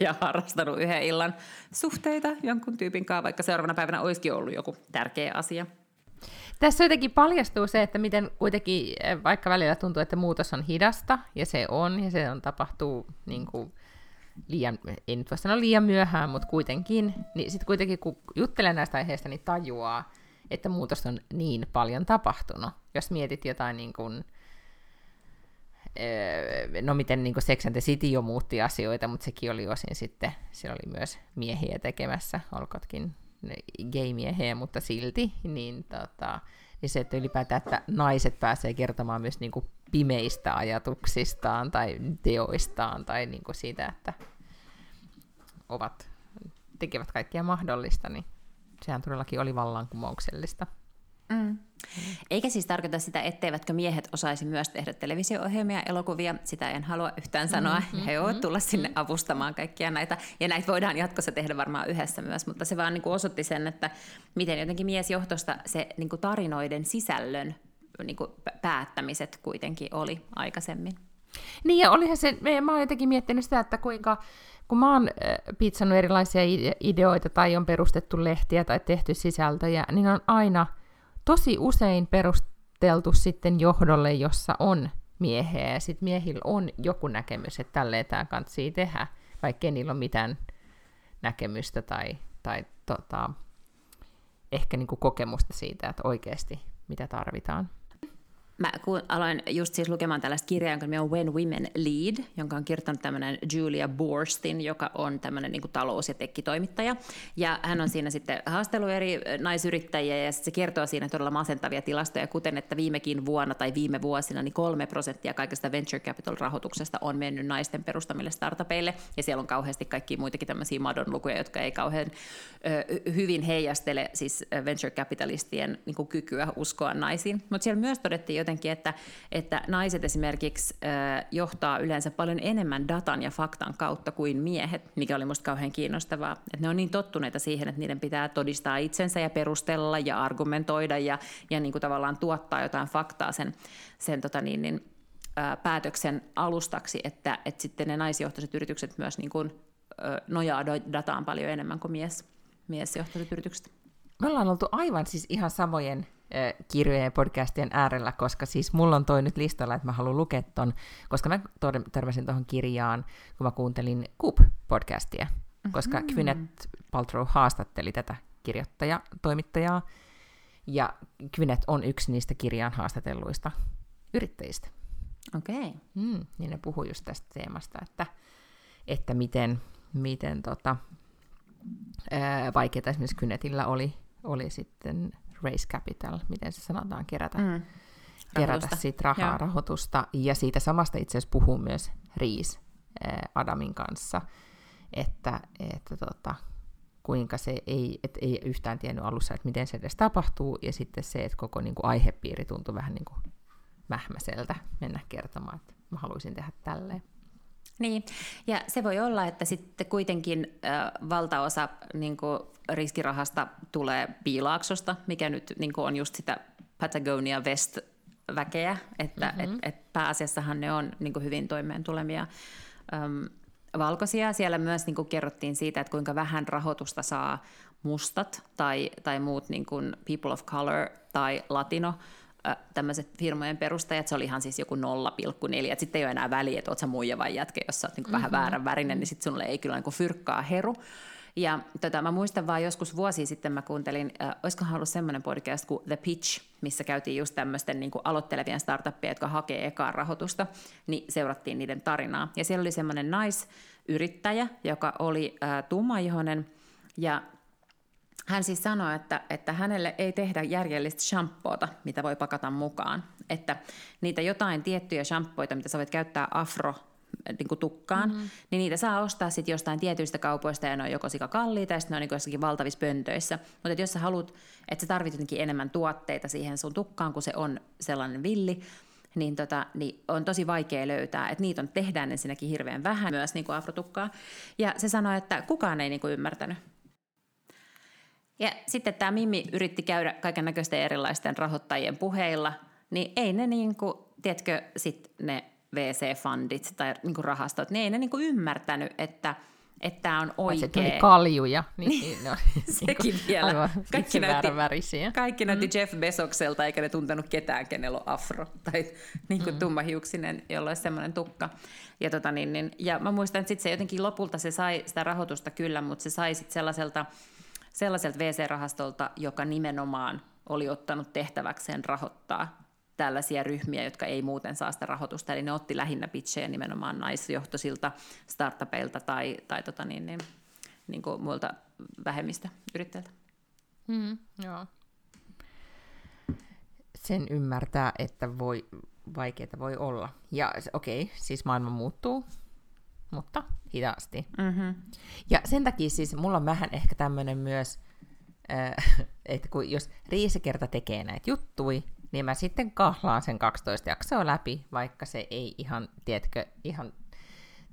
ja harrastanut yhden illan suhteita jonkun tyypin kanssa, vaikka seuraavana päivänä olisikin ollut joku tärkeä asia. Tässä jotenkin paljastuu se, että miten kuitenkin, vaikka välillä tuntuu, että muutos on hidasta, ja se on, ja se on tapahtuu niin kuin, liian, ei nyt voi sanoa liian myöhään, mutta kuitenkin, niin sitten kuitenkin kun juttelee näistä aiheista, niin tajuaa, että muutos on niin paljon tapahtunut. Jos mietit jotain niin kuin, no miten niin kuin Sex and the City jo muutti asioita, mutta sekin oli osin sitten, siellä oli myös miehiä tekemässä, olkotkin gay-miehiä, mutta silti, niin, tota, niin se, että ylipäätään, että naiset pääsee kertomaan myös niin kuin pimeistä ajatuksistaan tai teoistaan tai niin kuin siitä, että ovat, tekevät kaikkia mahdollista, niin sehän todellakin oli vallankumouksellista. Mm. Eikä siis tarkoita sitä, etteivätkö miehet osaisi myös tehdä televisio-ohjelmia, elokuvia. Sitä en halua yhtään sanoa. Mm-hmm. He ovat tulla sinne avustamaan kaikkia näitä. Ja näitä voidaan jatkossa tehdä varmaan yhdessä myös. Mutta se vaan niin kuin osoitti sen, että miten jotenkin miesjohtosta se niin kuin tarinoiden sisällön niin kuin päättämiset kuitenkin oli aikaisemmin. Niin ja olihan se, mä oon jotenkin miettinyt sitä, että kuinka kun mä oon pizzannut erilaisia ideoita tai on perustettu lehtiä tai tehty sisältöjä, niin on aina tosi usein perusteltu sitten johdolle, jossa on miehiä, ja sitten miehillä on joku näkemys, että tälleen tämä kantsii tehdä, vaikka niillä ole mitään näkemystä tai, tai tota, ehkä niinku kokemusta siitä, että oikeasti mitä tarvitaan. Mä kun aloin just siis lukemaan tällaista kirjaa, jonka nimi on When Women Lead, jonka on kirjoittanut tämmöinen Julia Borstin, joka on tämmöinen niin talous- ja tekkitoimittaja. Ja hän on siinä sitten haastellut eri naisyrittäjiä ja se kertoo siinä todella masentavia tilastoja, kuten että viimekin vuonna tai viime vuosina niin kolme prosenttia kaikesta venture capital-rahoituksesta on mennyt naisten perustamille startupeille. Ja siellä on kauheasti kaikki muitakin tämmöisiä madon-lukuja, jotka ei kauhean ö, hyvin heijastele siis venture capitalistien niin kykyä uskoa naisiin. Mutta siellä myös todettiin jotenkin, että, että naiset esimerkiksi johtaa yleensä paljon enemmän datan ja faktan kautta kuin miehet, mikä oli musta kauhean kiinnostavaa. Että ne on niin tottuneita siihen, että niiden pitää todistaa itsensä ja perustella ja argumentoida ja, ja niin kuin tavallaan tuottaa jotain faktaa sen, sen tota niin, niin, päätöksen alustaksi, että, että sitten ne naisjohtoiset yritykset myös niin kuin, nojaa dataan paljon enemmän kuin mies, miesjohtoiset yritykset. Me ollaan oltu aivan siis ihan samojen kirjojen ja podcastien äärellä, koska siis mulla on toi nyt listalla, että mä haluan lukea ton, koska mä törmäsin tuohon kirjaan, kun mä kuuntelin Coop-podcastia, koska mm-hmm. Gwyneth Paltrow haastatteli tätä kirjoittaja, toimittajaa, ja Gwyneth on yksi niistä kirjaan haastatelluista yrittäjistä. Okei. Okay. Mm, niin ne puhuu just tästä teemasta, että, että miten, miten tota, vaikeaa esimerkiksi Gwynethillä oli, oli sitten raise capital, miten se sanotaan, kerätä, mm. kerätä siitä rahaa, Joo. rahoitusta. Ja siitä samasta itse asiassa puhuu myös Riis äh, Adamin kanssa, että, että tota, kuinka se ei, et ei yhtään tiennyt alussa, että miten se edes tapahtuu, ja sitten se, että koko niin kuin, aihepiiri tuntui vähän niin kuin mähmäseltä mennä kertomaan, että mä haluaisin tehdä tälleen. Niin, ja se voi olla, että sitten kuitenkin äh, valtaosa niin kuin, riskirahasta tulee piilaaksosta, mikä nyt niin kuin, on just sitä Patagonia West-väkeä, että mm-hmm. et, et pääasiassahan ne on niin kuin, hyvin toimeen tulemia äm, valkoisia. Siellä myös niin kuin, kerrottiin siitä, että kuinka vähän rahoitusta saa mustat tai, tai muut niin kuin, people of color tai latino tämmöiset firmojen perustajat, se oli ihan siis joku 0,4, että sitten ei ole enää väliä, että oot sä muija vai jätkä, jos sä oot niin mm-hmm. vähän väärän värinen, niin sitten sulle ei kyllä niin fyrkkaa heru. Ja tota, mä muistan vaan joskus vuosi sitten mä kuuntelin, äh, olisikohan ollut semmoinen podcast kuin The Pitch, missä käytiin just tämmöisten niin aloittelevien startuppien, jotka hakee ekaa rahoitusta, niin seurattiin niiden tarinaa. Ja siellä oli semmoinen naisyrittäjä, joka oli äh, tummaihoinen, ja hän siis sanoi, että, että hänelle ei tehdä järjellistä shampoota, mitä voi pakata mukaan. Että niitä jotain tiettyjä shampoita, mitä sä voit käyttää afro niin kuin tukkaan, mm-hmm. niin niitä saa ostaa sitten jostain tietyistä kaupoista ja ne on joko sika kalliita ja sitten ne on niin jossakin valtavissa pöntöissä. Mutta jos sä haluat, että sä tarvitset jotenkin enemmän tuotteita siihen sun tukkaan, kun se on sellainen villi, niin, tota, niin on tosi vaikea löytää. Että niitä on, tehdään ensinnäkin hirveän vähän myös niin kuin afrotukkaa. Ja se sanoi, että kukaan ei niin kuin ymmärtänyt. Ja sitten tämä Mimmi yritti käydä kaiken näköisten erilaisten rahoittajien puheilla, niin ei ne niin kuin, tiedätkö, sit ne VC-fundit tai niin kuin rahastot, niin ei ne niin kuin ymmärtänyt, että, että tämä on Oikein. Se oikea. tuli kaljuja, <laughs> niin, niin ne on <laughs> Sekin vielä. aivan Kaikki näytti-. Kaikki näytti mm. Jeff Bezokselta, eikä ne tuntenut ketään, kenellä on afro tai <laughs> niin kuin mm. tummahiuksinen, jolla olisi semmoinen tukka. Ja, tota, niin, niin, ja mä muistan, että sit se jotenkin lopulta se sai sitä rahoitusta kyllä, mutta se sai sit sellaiselta, sellaiselta VC-rahastolta, joka nimenomaan oli ottanut tehtäväkseen rahoittaa tällaisia ryhmiä, jotka ei muuten saa sitä rahoitusta. Eli ne otti lähinnä pitchejä nimenomaan naisjohtoisilta startupeilta tai, tai tota niin, niin, niin kuin muilta vähemmistöyrittäjiltä. Mm, joo. Sen ymmärtää, että voi, vaikeita voi olla. Ja okei, siis maailma muuttuu, mutta hitaasti. Mm-hmm. Ja sen takia siis mulla on vähän ehkä tämmöinen myös, äh, <laughs> että kun jos Riisekerta tekee näitä juttui, niin mä sitten kahlaan sen 12 jaksoa läpi, vaikka se ei ihan, tiedätkö, ihan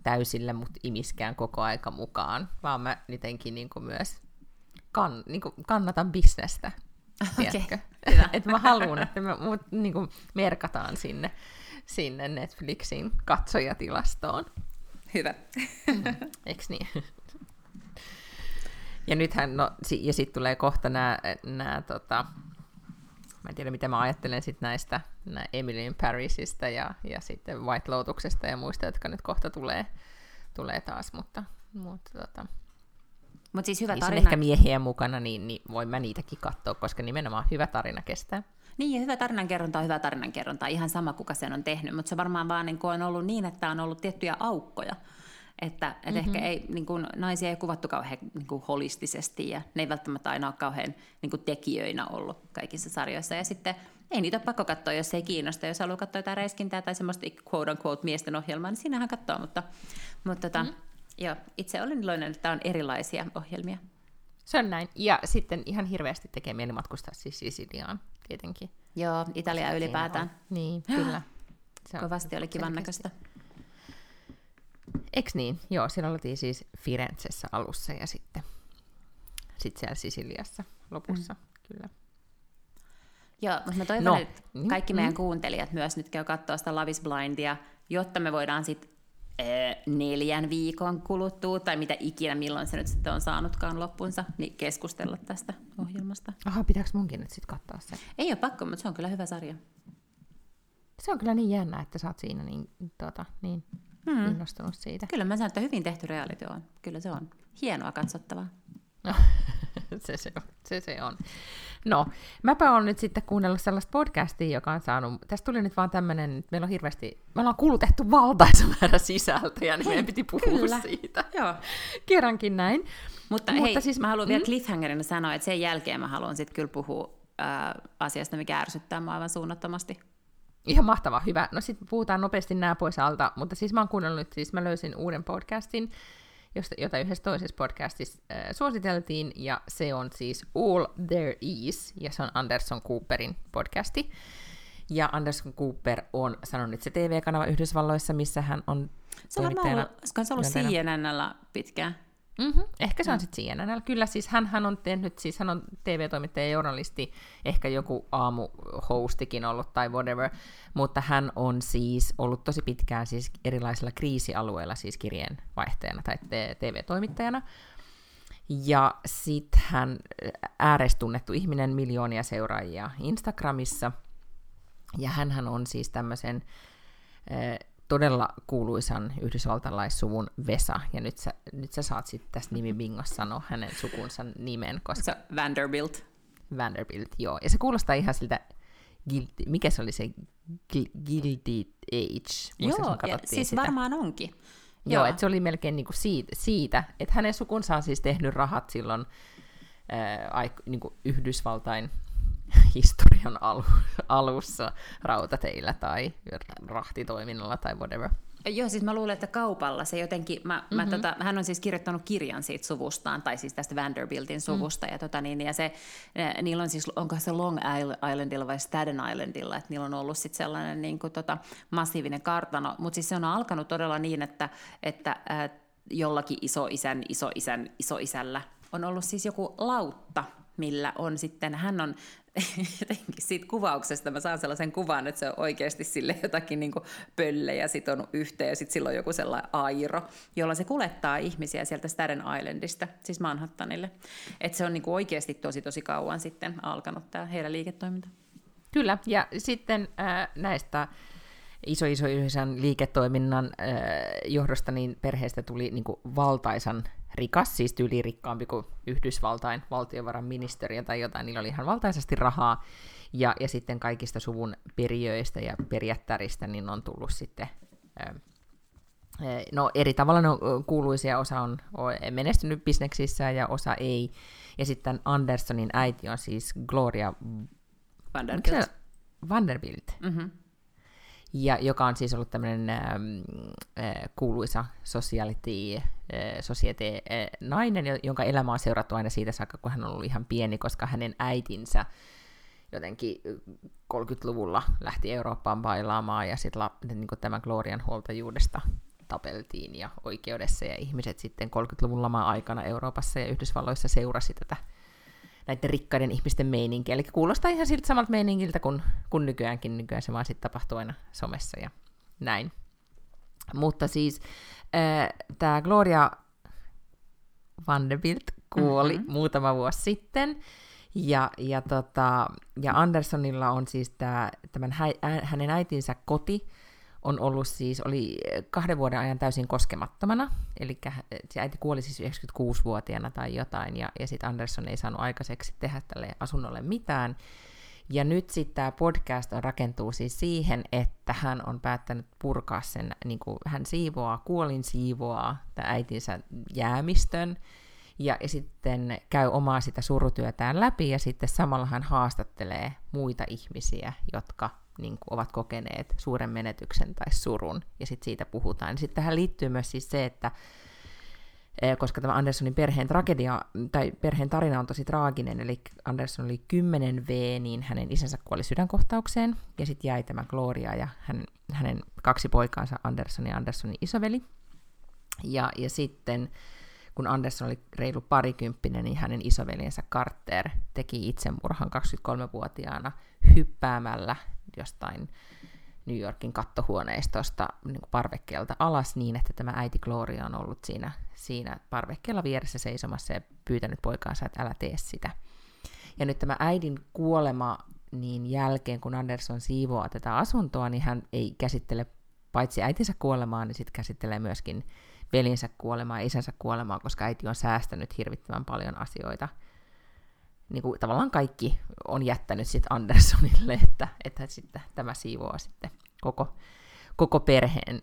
täysillä mut imiskään koko aika mukaan, vaan mä jotenkin niin kuin myös kan, niin kuin kannatan bisnestä, <laughs> tiedätkö? hyvä. <laughs> että mä haluan, että me mut, niin kuin merkataan sinne, sinne Netflixin katsojatilastoon. Hyvä. Eiks niin? Ja nythän, no, si- ja sitten tulee kohta nämä, nää, tota, mä en tiedä mitä mä ajattelen sit näistä, nää Emily in Parisista ja, ja sitten White Lotuksesta ja muista, jotka nyt kohta tulee, tulee taas, mutta, mutta tota, Mutta siis hyvä niissä on tarina. ehkä miehiä mukana, niin, niin voin mä niitäkin katsoa, koska nimenomaan hyvä tarina kestää. Niin, ja hyvä tarinankerronta on hyvä tarinankerronta, ihan sama kuka sen on tehnyt, mutta se varmaan vaan niin on ollut niin, että on ollut tiettyjä aukkoja. Että, että mm-hmm. ehkä ei, niin kuin, naisia ei kuvattu kauhean niin kuin holistisesti ja ne ei välttämättä aina ole kauhean niin kuin tekijöinä ollut kaikissa sarjoissa. Ja sitten ei niitä ole pakko katsoa, jos ei kiinnosta. Jos haluaa katsoa jotain räiskintää tai semmoista quote unquote miesten ohjelmaa, niin siinähän katsoo. Mutta, mutta tota, mm-hmm. joo, itse olen iloinen, että on erilaisia ohjelmia. Se on näin. Ja sitten ihan hirveästi tekee mieli matkustaa siis Sisiliaan, tietenkin. Joo, Italia Siinä ylipäätään. on- Niin, <gasps> kyllä. Se on Kovasti oli kivan näköistä. Eks niin? Joo, siellä oltiin siis Firenzessä alussa ja sitten sit siellä Sisiliassa lopussa, mm. kyllä. Joo, mutta mä toivon, No, että mm, kaikki meidän kuuntelijat myös nyt käy katsoa sitä Love is Blindia, jotta me voidaan sitten neljän viikon kuluttua, tai mitä ikinä, milloin se nyt sitten on saanutkaan loppunsa, niin keskustella tästä ohjelmasta. Aha, pitääkö munkin nyt sitten katsoa se? Ei ole pakko, mutta se on kyllä hyvä sarja. Se on kyllä niin jännä, että sä oot siinä niin, tota, niin Hmm. innostunut siitä. Kyllä mä sanon, että hyvin tehty reality on. Kyllä se on hienoa katsottavaa. No, <laughs> se, se, on, se se on. No, mäpä on nyt sitten kuunnellut sellaista podcastia, joka on saanut, tästä tuli nyt vaan tämmöinen, että meillä on hirveästi, me ollaan kulutettu valtaisa määrä sisältöjä, niin meidän piti puhua Kyllä. siitä. Joo. Kerrankin näin. Mutta, Mutta hei, siis- mä haluan mm? vielä cliffhangerina sanoa, että sen jälkeen mä haluan sitten kyllä puhua ää, asiasta, mikä ärsyttää mua aivan suunnattomasti. Ihan mahtava, hyvä. No sitten puhutaan nopeasti nämä pois alta, mutta siis mä oon kuunnellut, siis mä löysin uuden podcastin, josta, jota yhdessä toisessa podcastissa äh, suositeltiin, ja se on siis All There Is, ja se on Anderson Cooperin podcasti. Ja Anderson Cooper on sanonut, että se TV-kanava Yhdysvalloissa, missä hän on Se on varmaan ollut, ollut. CNNllä pitkään. Mm-hmm. Ehkä se on sitten CNN. Kyllä, siis hän, hän on tehnyt, siis hän on TV-toimittaja ja journalisti, ehkä joku aamuhostikin ollut tai whatever, mutta hän on siis ollut tosi pitkään siis erilaisilla kriisialueilla siis kirjeenvaihtajana tai TV-toimittajana. Ja sitten hän äärestunnettu ihminen, miljoonia seuraajia Instagramissa. Ja hän on siis tämmöisen todella kuuluisan yhdysvaltalaissuvun Vesa. Ja nyt sä, nyt sä saat sitten tästä nimibingossa sanoa hänen sukunsa nimen, koska Vanderbilt. Vanderbilt, joo. Ja se kuulostaa ihan siltä, guilty, mikä se oli se Guilty Age? Joo, ja siis sitä? varmaan onkin. Joo, Joo. että se oli melkein niinku siitä, siitä, että hänen sukunsa on siis tehnyt rahat silloin ää, aik, niinku Yhdysvaltain <laughs> historian alu, alussa rautateillä tai rahtitoiminnalla tai whatever. Joo, siis mä luulen, että kaupalla se jotenkin, mä, mm-hmm. mä, tota, hän on siis kirjoittanut kirjan siitä suvustaan, tai siis tästä Vanderbiltin suvusta, mm. ja, tota, niin, ja se, ne, niillä on siis, onko se Long Islandilla vai Staten Islandilla, että niillä on ollut sit sellainen niin kuin, tota, massiivinen kartano, mutta siis se on alkanut todella niin, että, että äh, jollakin isoisän, isoisän, isoisällä on ollut siis joku lautta, millä on sitten, hän on <laughs> jotenkin siitä kuvauksesta mä saan sellaisen kuvan, että se on oikeasti sille jotakin niin pöllejä sitonut yhteen ja sitten silloin joku sellainen airo, jolla se kulettaa ihmisiä sieltä Staten Islandista, siis Manhattanille. Että se on niin oikeasti tosi tosi kauan sitten alkanut tämä heidän liiketoiminta. Kyllä, ja sitten äh, näistä iso iso yhdessä liiketoiminnan äh, johdosta niin perheestä tuli niin valtaisan rikas, siis tyyli rikkaampi kuin Yhdysvaltain valtiovarainministeriö tai jotain, niillä oli ihan valtaisesti rahaa, ja, ja sitten kaikista suvun perijöistä ja perjättäristä niin on tullut sitten, no eri tavalla ne on kuuluisia, osa on, on menestynyt bisneksissä ja osa ei, ja sitten Andersonin äiti on siis Gloria Vanderbilt. Vanderbilt. Mm-hmm. Ja joka on siis ollut tämmöinen ähm, äh, kuuluisa sociality, äh, society äh, nainen, jonka elämä on seurattu aina siitä saakka, kun hän on ollut ihan pieni, koska hänen äitinsä jotenkin 30-luvulla äh, lähti Eurooppaan bailaamaan ja sitten niin tämän Glorian huoltajuudesta tapeltiin ja oikeudessa ja ihmiset sitten 30-luvun lama aikana Euroopassa ja Yhdysvalloissa seurasi tätä näiden rikkaiden ihmisten meininkiä. Eli kuulostaa ihan siltä samalta meininkiltä kuin, kuin nykyäänkin. Nykyään se vaan sitten tapahtuu aina somessa ja näin. Mutta siis äh, tämä Gloria Vanderbilt kuoli mm-hmm. muutama vuosi sitten. Ja, ja, tota, ja Andersonilla on siis tää, tämän hä, hänen äitinsä koti, on ollut siis, oli kahden vuoden ajan täysin koskemattomana, eli se äiti kuoli siis 96-vuotiaana tai jotain, ja, ja sitten Anderson ei saanut aikaiseksi tehdä tälle asunnolle mitään. Ja nyt sitten tämä podcast rakentuu siis siihen, että hän on päättänyt purkaa sen, niin kuin hän siivoaa, kuolin siivoaa tämä äitinsä jäämistön, ja, ja sitten käy omaa sitä surutyötään läpi, ja sitten samalla hän haastattelee muita ihmisiä, jotka niin kuin ovat kokeneet suuren menetyksen tai surun, ja sitten siitä puhutaan. Sitten tähän liittyy myös siis se, että koska tämä Andersonin perheen tragedia, tai perheen tarina on tosi traaginen, eli Anderson oli 10V, niin hänen isänsä kuoli sydänkohtaukseen, ja sitten jäi tämä Gloria ja hänen, hänen kaksi poikaansa, Anderson ja Andersonin isoveli. Ja, ja sitten kun Anderson oli reilu parikymppinen, niin hänen isoveljensä Carter teki itsemurhan 23-vuotiaana hyppäämällä jostain New Yorkin kattohuoneistosta niin parvekkeelta alas niin, että tämä äiti Gloria on ollut siinä, siinä parvekkeella vieressä seisomassa ja pyytänyt poikaansa, että älä tee sitä. Ja nyt tämä äidin kuolema niin jälkeen, kun Anderson siivoaa tätä asuntoa, niin hän ei käsittele paitsi äitinsä kuolemaa, niin sitten käsittelee myöskin velinsä kuolemaa isänsä kuolemaa, koska äiti on säästänyt hirvittävän paljon asioita – niin kuin, tavallaan kaikki on jättänyt sitten Andersonille, että, että sitten tämä siivoaa sitten koko, koko perheen,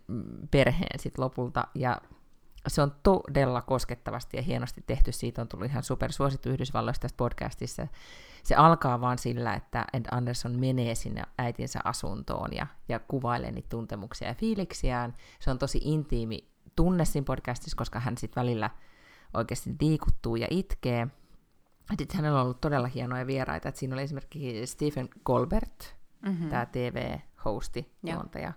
perheen sit lopulta. Ja se on todella koskettavasti ja hienosti tehty. Siitä on tullut ihan supersuosittu Yhdysvalloissa tässä podcastissa. Se alkaa vaan sillä, että Ed Anderson menee sinne äitinsä asuntoon ja, ja kuvailee niitä tuntemuksia ja fiiliksiään. Se on tosi intiimi tunne siinä podcastissa, koska hän sitten välillä oikeasti liikuttuu ja itkee. Sitten hänellä on ollut todella hienoja vieraita. Että siinä oli esimerkiksi Stephen Colbert, mm-hmm. tämä TV-hosti, juontaja,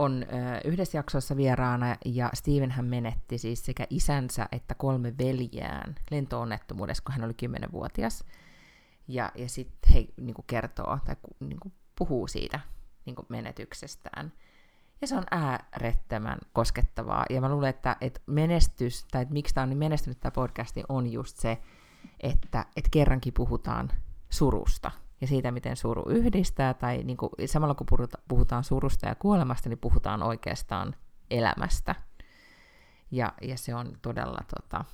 on ö, yhdessä jaksossa vieraana, ja Steven hän menetti siis sekä isänsä että kolme veljään lentoonnettomuudessa, kun hän oli 10-vuotias. Ja, ja sitten he niin kertoo tai niin puhuu siitä niin menetyksestään. Ja se on äärettömän koskettavaa. Ja mä luulen, että, että menestys, tai että miksi tämä on niin menestynyt tämä podcasti, on just se, että, että kerrankin puhutaan surusta ja siitä, miten suru yhdistää, tai niin kuin, samalla kun puhutaan surusta ja kuolemasta, niin puhutaan oikeastaan elämästä. Ja, ja se on todella, tota,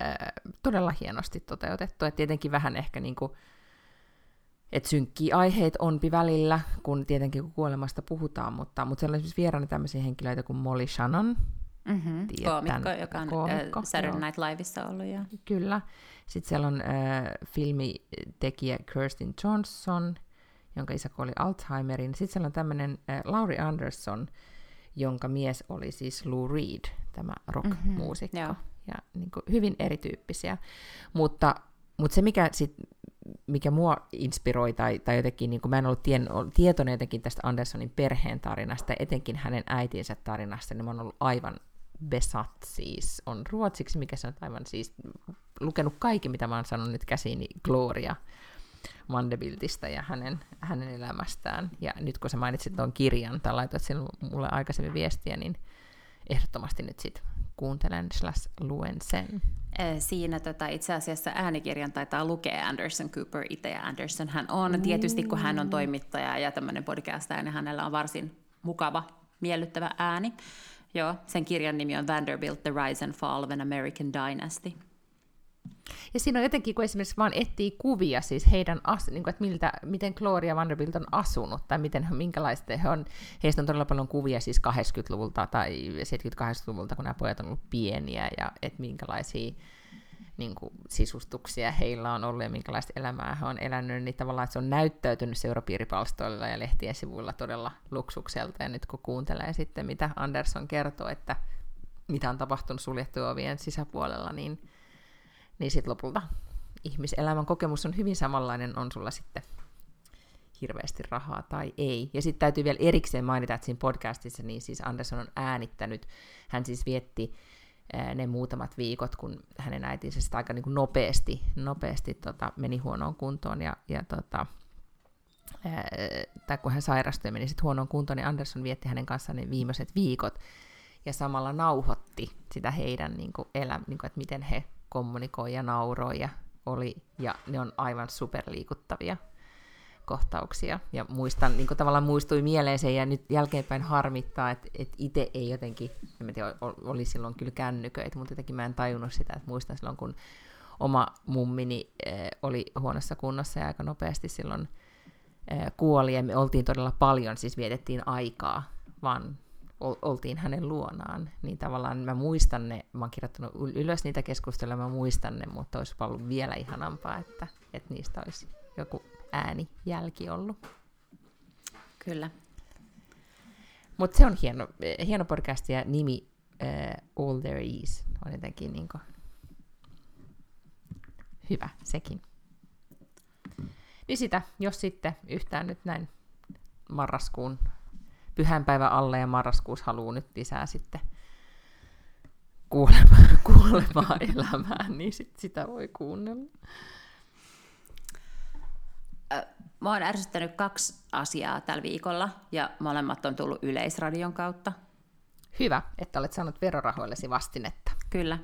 ää, todella hienosti toteutettu. Et tietenkin vähän ehkä niin kuin, että synkkiä aiheet onpi välillä, kun tietenkin kun kuolemasta puhutaan, mutta, mutta siellä on esimerkiksi vieraana tämmöisiä henkilöitä kuin Molly Shannon, Mm-hmm. koomikko, joka on koomikko, äh, Saturday Night Liveissa ollut. Ja... Kyllä. Sitten siellä on äh, filmitekijä Kirsten Johnson, jonka isä oli Alzheimerin. Sitten siellä on tämmöinen äh, Laurie Anderson, jonka mies oli siis Lou Reed, tämä rockmuusikko. Mm-hmm, ja niin kuin, hyvin erityyppisiä. Mutta, mutta se, mikä, sit, mikä mua inspiroi, tai, tai jotenkin, niin kuin mä en ollut tien, tietoinen jotenkin tästä Andersonin perheen tarinasta, etenkin hänen äitinsä tarinasta, niin mä oon ollut aivan Besat siis on ruotsiksi, mikä se on aivan siis lukenut kaikki, mitä mä oon sanonut nyt käsiini Gloria Vanderbiltistä ja hänen, hänen elämästään. Ja nyt kun sä mainitsit tuon kirjan tai laitoit sen mulle aikaisemmin viestiä, niin ehdottomasti nyt sit kuuntelen slash luen sen. Siinä tota, itse asiassa äänikirjan taitaa lukea Anderson Cooper itse, ja Anderson hän on. Tietysti kun hän on toimittaja ja tämmöinen podcast niin hänellä on varsin mukava, miellyttävä ääni. Joo, sen kirjan nimi on Vanderbilt, The Rise and Fall of an American Dynasty. Ja siinä on jotenkin, kun esimerkiksi vaan etsii kuvia siis heidän, as, niin kuin, että miltä, miten Gloria Vanderbilt on asunut, tai miten, minkälaista he on, heistä on todella paljon kuvia siis 80-luvulta tai 70-80-luvulta, kun nämä pojat on ollut pieniä, ja että minkälaisia niin kuin, sisustuksia heillä on ollut ja minkälaista elämää he on elänyt, niin tavallaan se on näyttäytynyt seurapiiripalstoilla ja lehtien sivuilla todella luksukselta. Ja nyt kun kuuntelee sitten, mitä Anderson kertoo, että mitä on tapahtunut suljettujen ovien sisäpuolella, niin, niin sitten lopulta ihmiselämän kokemus on hyvin samanlainen, on sulla sitten hirveästi rahaa tai ei. Ja sitten täytyy vielä erikseen mainita, että siinä podcastissa niin siis Anderson on äänittänyt, hän siis vietti ne muutamat viikot, kun hänen äitinsä sitä aika niin kuin nopeasti, nopeasti tota, meni huonoon kuntoon ja, ja tota, ää, tai kun hän sairastui ja meni sitten huonoon kuntoon, niin Anderson vietti hänen kanssaan ne viimeiset viikot ja samalla nauhoitti sitä heidän niin kuin niin kuin, että miten he kommunikoi ja nauroi ja oli, ja ne on aivan superliikuttavia kohtauksia. Ja muistan, niin kuin tavallaan muistui mieleen se, ja nyt jälkeenpäin harmittaa, että, että itse ei jotenkin, en tiedä, oli silloin kyllä kännyköitä, mutta jotenkin mä en tajunnut sitä, että muistan silloin, kun oma mummini eh, oli huonossa kunnossa ja aika nopeasti silloin eh, kuoli, ja me oltiin todella paljon, siis vietettiin aikaa, vaan oltiin hänen luonaan, niin tavallaan mä muistan ne, mä oon kirjoittanut ylös niitä keskusteluja, mä muistan ne, mutta olisi ollut vielä ihanampaa, että, että niistä olisi joku ääni jälki ollut. Kyllä. Mutta se on hieno, hieno podcast ja nimi uh, All There Is on jotenkin niin kuin hyvä sekin. Niin sitä, jos sitten yhtään nyt näin marraskuun pyhänpäivän alle ja marraskuussa haluaa nyt lisää sitten kuolemaa, <laughs> kuolemaa elämään, niin sit sitä voi kuunnella. Mä oon ärsyttänyt kaksi asiaa tällä viikolla, ja molemmat on tullut Yleisradion kautta. Hyvä, että olet saanut verorahoillesi vastinetta. Kyllä.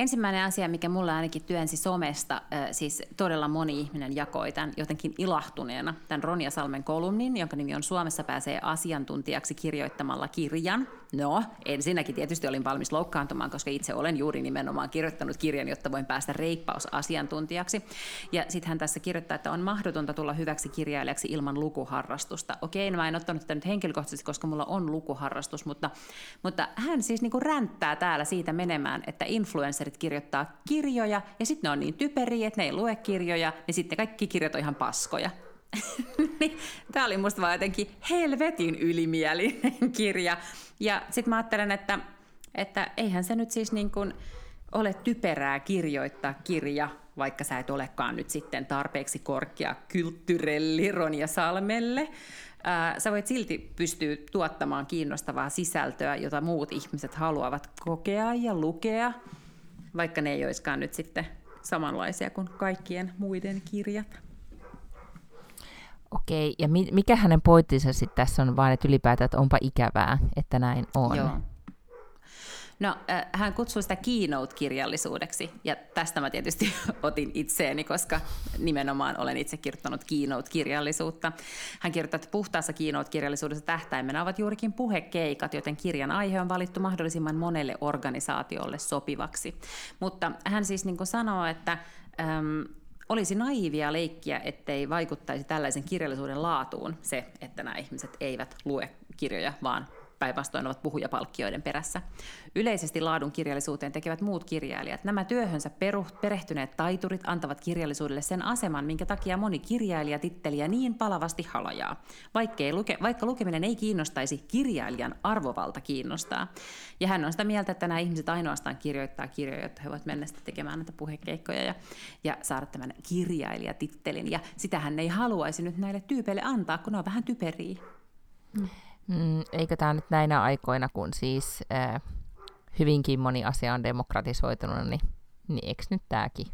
Ensimmäinen asia, mikä mulla ainakin työnsi somesta, siis todella moni ihminen jakoi tämän jotenkin ilahtuneena, tämän Ronja Salmen kolumnin, jonka nimi on Suomessa pääsee asiantuntijaksi kirjoittamalla kirjan. No, ensinnäkin tietysti olin valmis loukkaantumaan, koska itse olen juuri nimenomaan kirjoittanut kirjan, jotta voin päästä reippausasiantuntijaksi. Ja sitten hän tässä kirjoittaa, että on mahdotonta tulla hyväksi kirjailijaksi ilman lukuharrastusta. Okei, no mä en ottanut tätä nyt henkilökohtaisesti, koska mulla on lukuharrastus, mutta, mutta hän siis niinku ränttää täällä siitä menemään, että influencerit kirjoittaa kirjoja, ja sitten ne on niin typeriä, että ne ei lue kirjoja, niin sitten kaikki kirjat on ihan paskoja. <laughs> Niin, Tämä oli musta vaan jotenkin helvetin ylimielinen kirja. Ja sitten mä ajattelen, että, että eihän se nyt siis niin kuin ole typerää kirjoittaa kirja, vaikka sä et olekaan nyt sitten tarpeeksi korkea kylttyrelli Ronja Salmelle. Sä voit silti pystyä tuottamaan kiinnostavaa sisältöä, jota muut ihmiset haluavat kokea ja lukea, vaikka ne ei olisikaan nyt sitten samanlaisia kuin kaikkien muiden kirjat. Okei, ja mikä hänen pointtinsa sitten tässä on vaan, että ylipäätään, että onpa ikävää, että näin on. Joo. No, äh, hän kutsui sitä keynote-kirjallisuudeksi, ja tästä mä tietysti <laughs> otin itseeni, koska nimenomaan olen itse kirjoittanut keynote-kirjallisuutta. Hän kirjoittaa, että puhtaassa keynote-kirjallisuudessa tähtäimenä ovat juurikin puhekeikat, joten kirjan aihe on valittu mahdollisimman monelle organisaatiolle sopivaksi. Mutta hän siis niin sanoo, että äm, olisi naivia leikkiä, ettei vaikuttaisi tällaisen kirjallisuuden laatuun se, että nämä ihmiset eivät lue kirjoja, vaan päinvastoin ovat puhujapalkkioiden perässä. Yleisesti laadun kirjallisuuteen tekevät muut kirjailijat. Nämä työhönsä peru, perehtyneet taiturit antavat kirjallisuudelle sen aseman, minkä takia moni kirjailija titteliä niin palavasti halajaa. Vaikka, luke, vaikka lukeminen ei kiinnostaisi, kirjailijan arvovalta kiinnostaa. Ja hän on sitä mieltä, että nämä ihmiset ainoastaan kirjoittaa kirjoja, jotta he voivat mennä sitten tekemään näitä puhekeikkoja ja, ja saada tämän kirjailijatittelin. Ja sitä hän ei haluaisi nyt näille tyypeille antaa, kun ne on vähän typeriä. Mm. Mm, eikö tämä nyt näinä aikoina, kun siis äh, hyvinkin moni asia on demokratisoitunut, niin niin eikö nyt tämäkin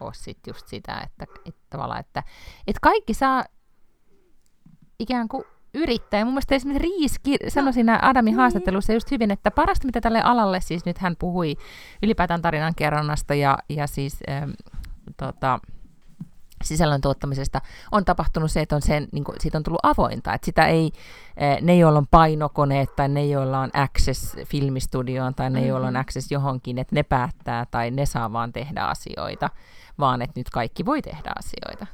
ole sitten just sitä, että, että tavallaan, että, että kaikki saa ikään kuin yrittää. Ja mun mielestä esimerkiksi Riis sanoi no. siinä Adamin niin. haastattelussa just hyvin, että parasta mitä tälle alalle, siis nyt hän puhui ylipäätään tarinan kerronnasta ja, ja siis ähm, tota, sisällön tuottamisesta, on tapahtunut se, että on sen, niin kuin, siitä on tullut avointa. Että sitä ei, ne, joilla on painokoneet tai ne, joilla on access filmistudioon tai ne, mm-hmm. joilla on access johonkin, että ne päättää tai ne saa vaan tehdä asioita, vaan että nyt kaikki voi tehdä asioita.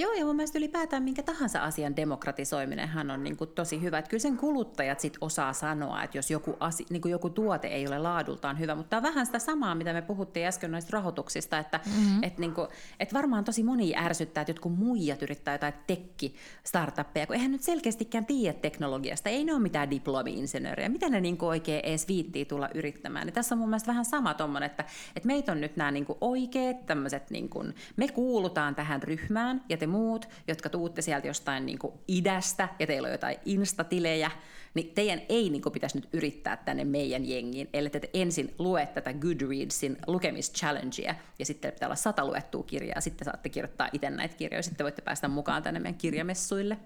Joo, ja mun mielestä ylipäätään minkä tahansa asian demokratisoiminenhan on niin kuin tosi hyvä. Että kyllä sen kuluttajat sit osaa sanoa, että jos joku, asi, niin kuin joku tuote ei ole laadultaan hyvä, mutta tämä on vähän sitä samaa, mitä me puhuttiin äsken noista rahoituksista, että mm-hmm. et niin kuin, et varmaan tosi moni ärsyttää, että jotkut muijat yrittää jotain tekki startuppeja, kun eihän nyt selkeästikään tiedä teknologiasta, ei ne ole mitään diplomi-insinöörejä, mitä ne niin kuin oikein edes viittii tulla yrittämään. Ja tässä on mun mielestä vähän sama tuommoinen, että, että meitä on nyt nämä niin kuin oikeat tämmöiset, niin kuin, me kuulutaan tähän ryhmään, ja te muut, jotka tuutte sieltä jostain niin kuin idästä ja teillä on jotain instatilejä, niin teidän ei niin kuin, pitäisi nyt yrittää tänne meidän jengiin, eli te ensin lue tätä Goodreadsin lukemischallengea, ja sitten pitää olla sata luettua kirjaa, sitten saatte kirjoittaa itse näitä kirjoja, sitten voitte päästä mukaan tänne meidän kirjamessuille.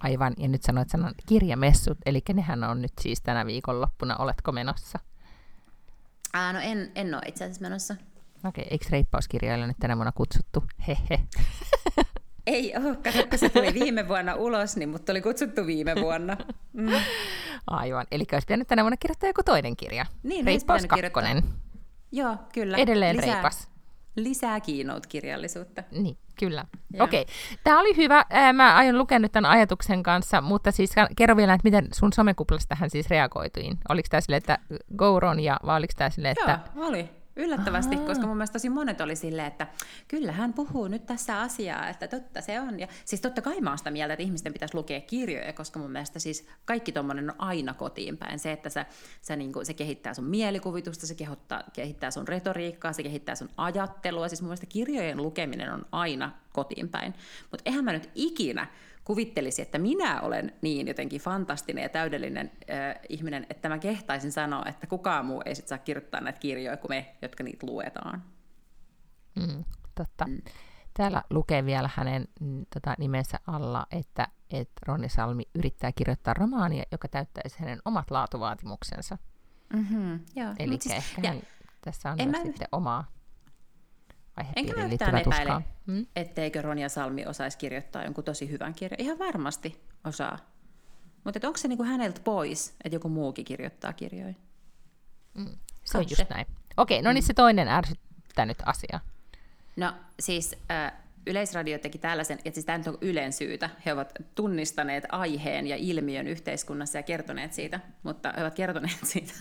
Aivan, ja nyt sanoit sanan kirjamessut, eli nehän on nyt siis tänä viikonloppuna, oletko menossa? Ää, no en, en ole itse asiassa menossa. Okei, okay, eikö reippauskirjailija nyt tänä vuonna kutsuttu? Hehe. <laughs> Ei ole, kato, kun se tuli viime vuonna ulos, niin mutta oli kutsuttu viime vuonna. <laughs> Mm. Aivan, eli olisi pitänyt tänä vuonna kirjoittaa joku toinen kirja. Niin, Reippaus kakkonen. Joo, kyllä. Edelleen lisää, reipas. Lisää keynote-kirjallisuutta. Niin, kyllä. Okei, okay. tämä oli hyvä. Mä aion lukea nyt tämän ajatuksen kanssa, mutta siis kerro vielä, että miten sun somekuplassa tähän siis reagoituin. Oliko tämä silleen, että go Ronja, vai oliko tämä silleen, että... Joo, oli. Yllättävästi, Aha. koska mun mielestä tosi monet oli silleen, että kyllä hän puhuu nyt tässä asiaa, että totta se on. Ja siis totta kai mä oon sitä mieltä, että ihmisten pitäisi lukea kirjoja, koska mun mielestä siis kaikki tommonen on aina kotiin päin. Se, että sä, sä niinku, se kehittää sun mielikuvitusta, se kehittää, kehittää sun retoriikkaa, se kehittää sun ajattelua. Siis mun mielestä kirjojen lukeminen on aina kotiin päin. Mutta eihän mä nyt ikinä kuvittelisi, että minä olen niin jotenkin fantastinen ja täydellinen äh, ihminen, että mä kehtaisin sanoa, että kukaan muu ei sit saa kirjoittaa näitä kirjoja kuin me, jotka niitä luetaan. Mm, totta. Mm. Täällä lukee vielä hänen mm, tota, nimensä alla, että, että Ronni Salmi yrittää kirjoittaa romaania, joka täyttäisi hänen omat laatuvaatimuksensa. Mm-hmm, Eli siis, ehkä ja, tässä on myös mä... sitten omaa Enkä yhtään epäile, hmm? etteikö Ronja Salmi osaisi kirjoittaa jonkun tosi hyvän kirjan. Ihan varmasti osaa. Mutta onko se niinku häneltä pois, että joku muukin kirjoittaa kirjoja? Mm, se on just näin. Okei, no niin se toinen ärsyttänyt asia. No siis äh, Yleisradio teki tällaisen, että siis tämä on Ylen syytä. He ovat tunnistaneet aiheen ja ilmiön yhteiskunnassa ja kertoneet siitä, mutta he ovat kertoneet <laughs> siitä,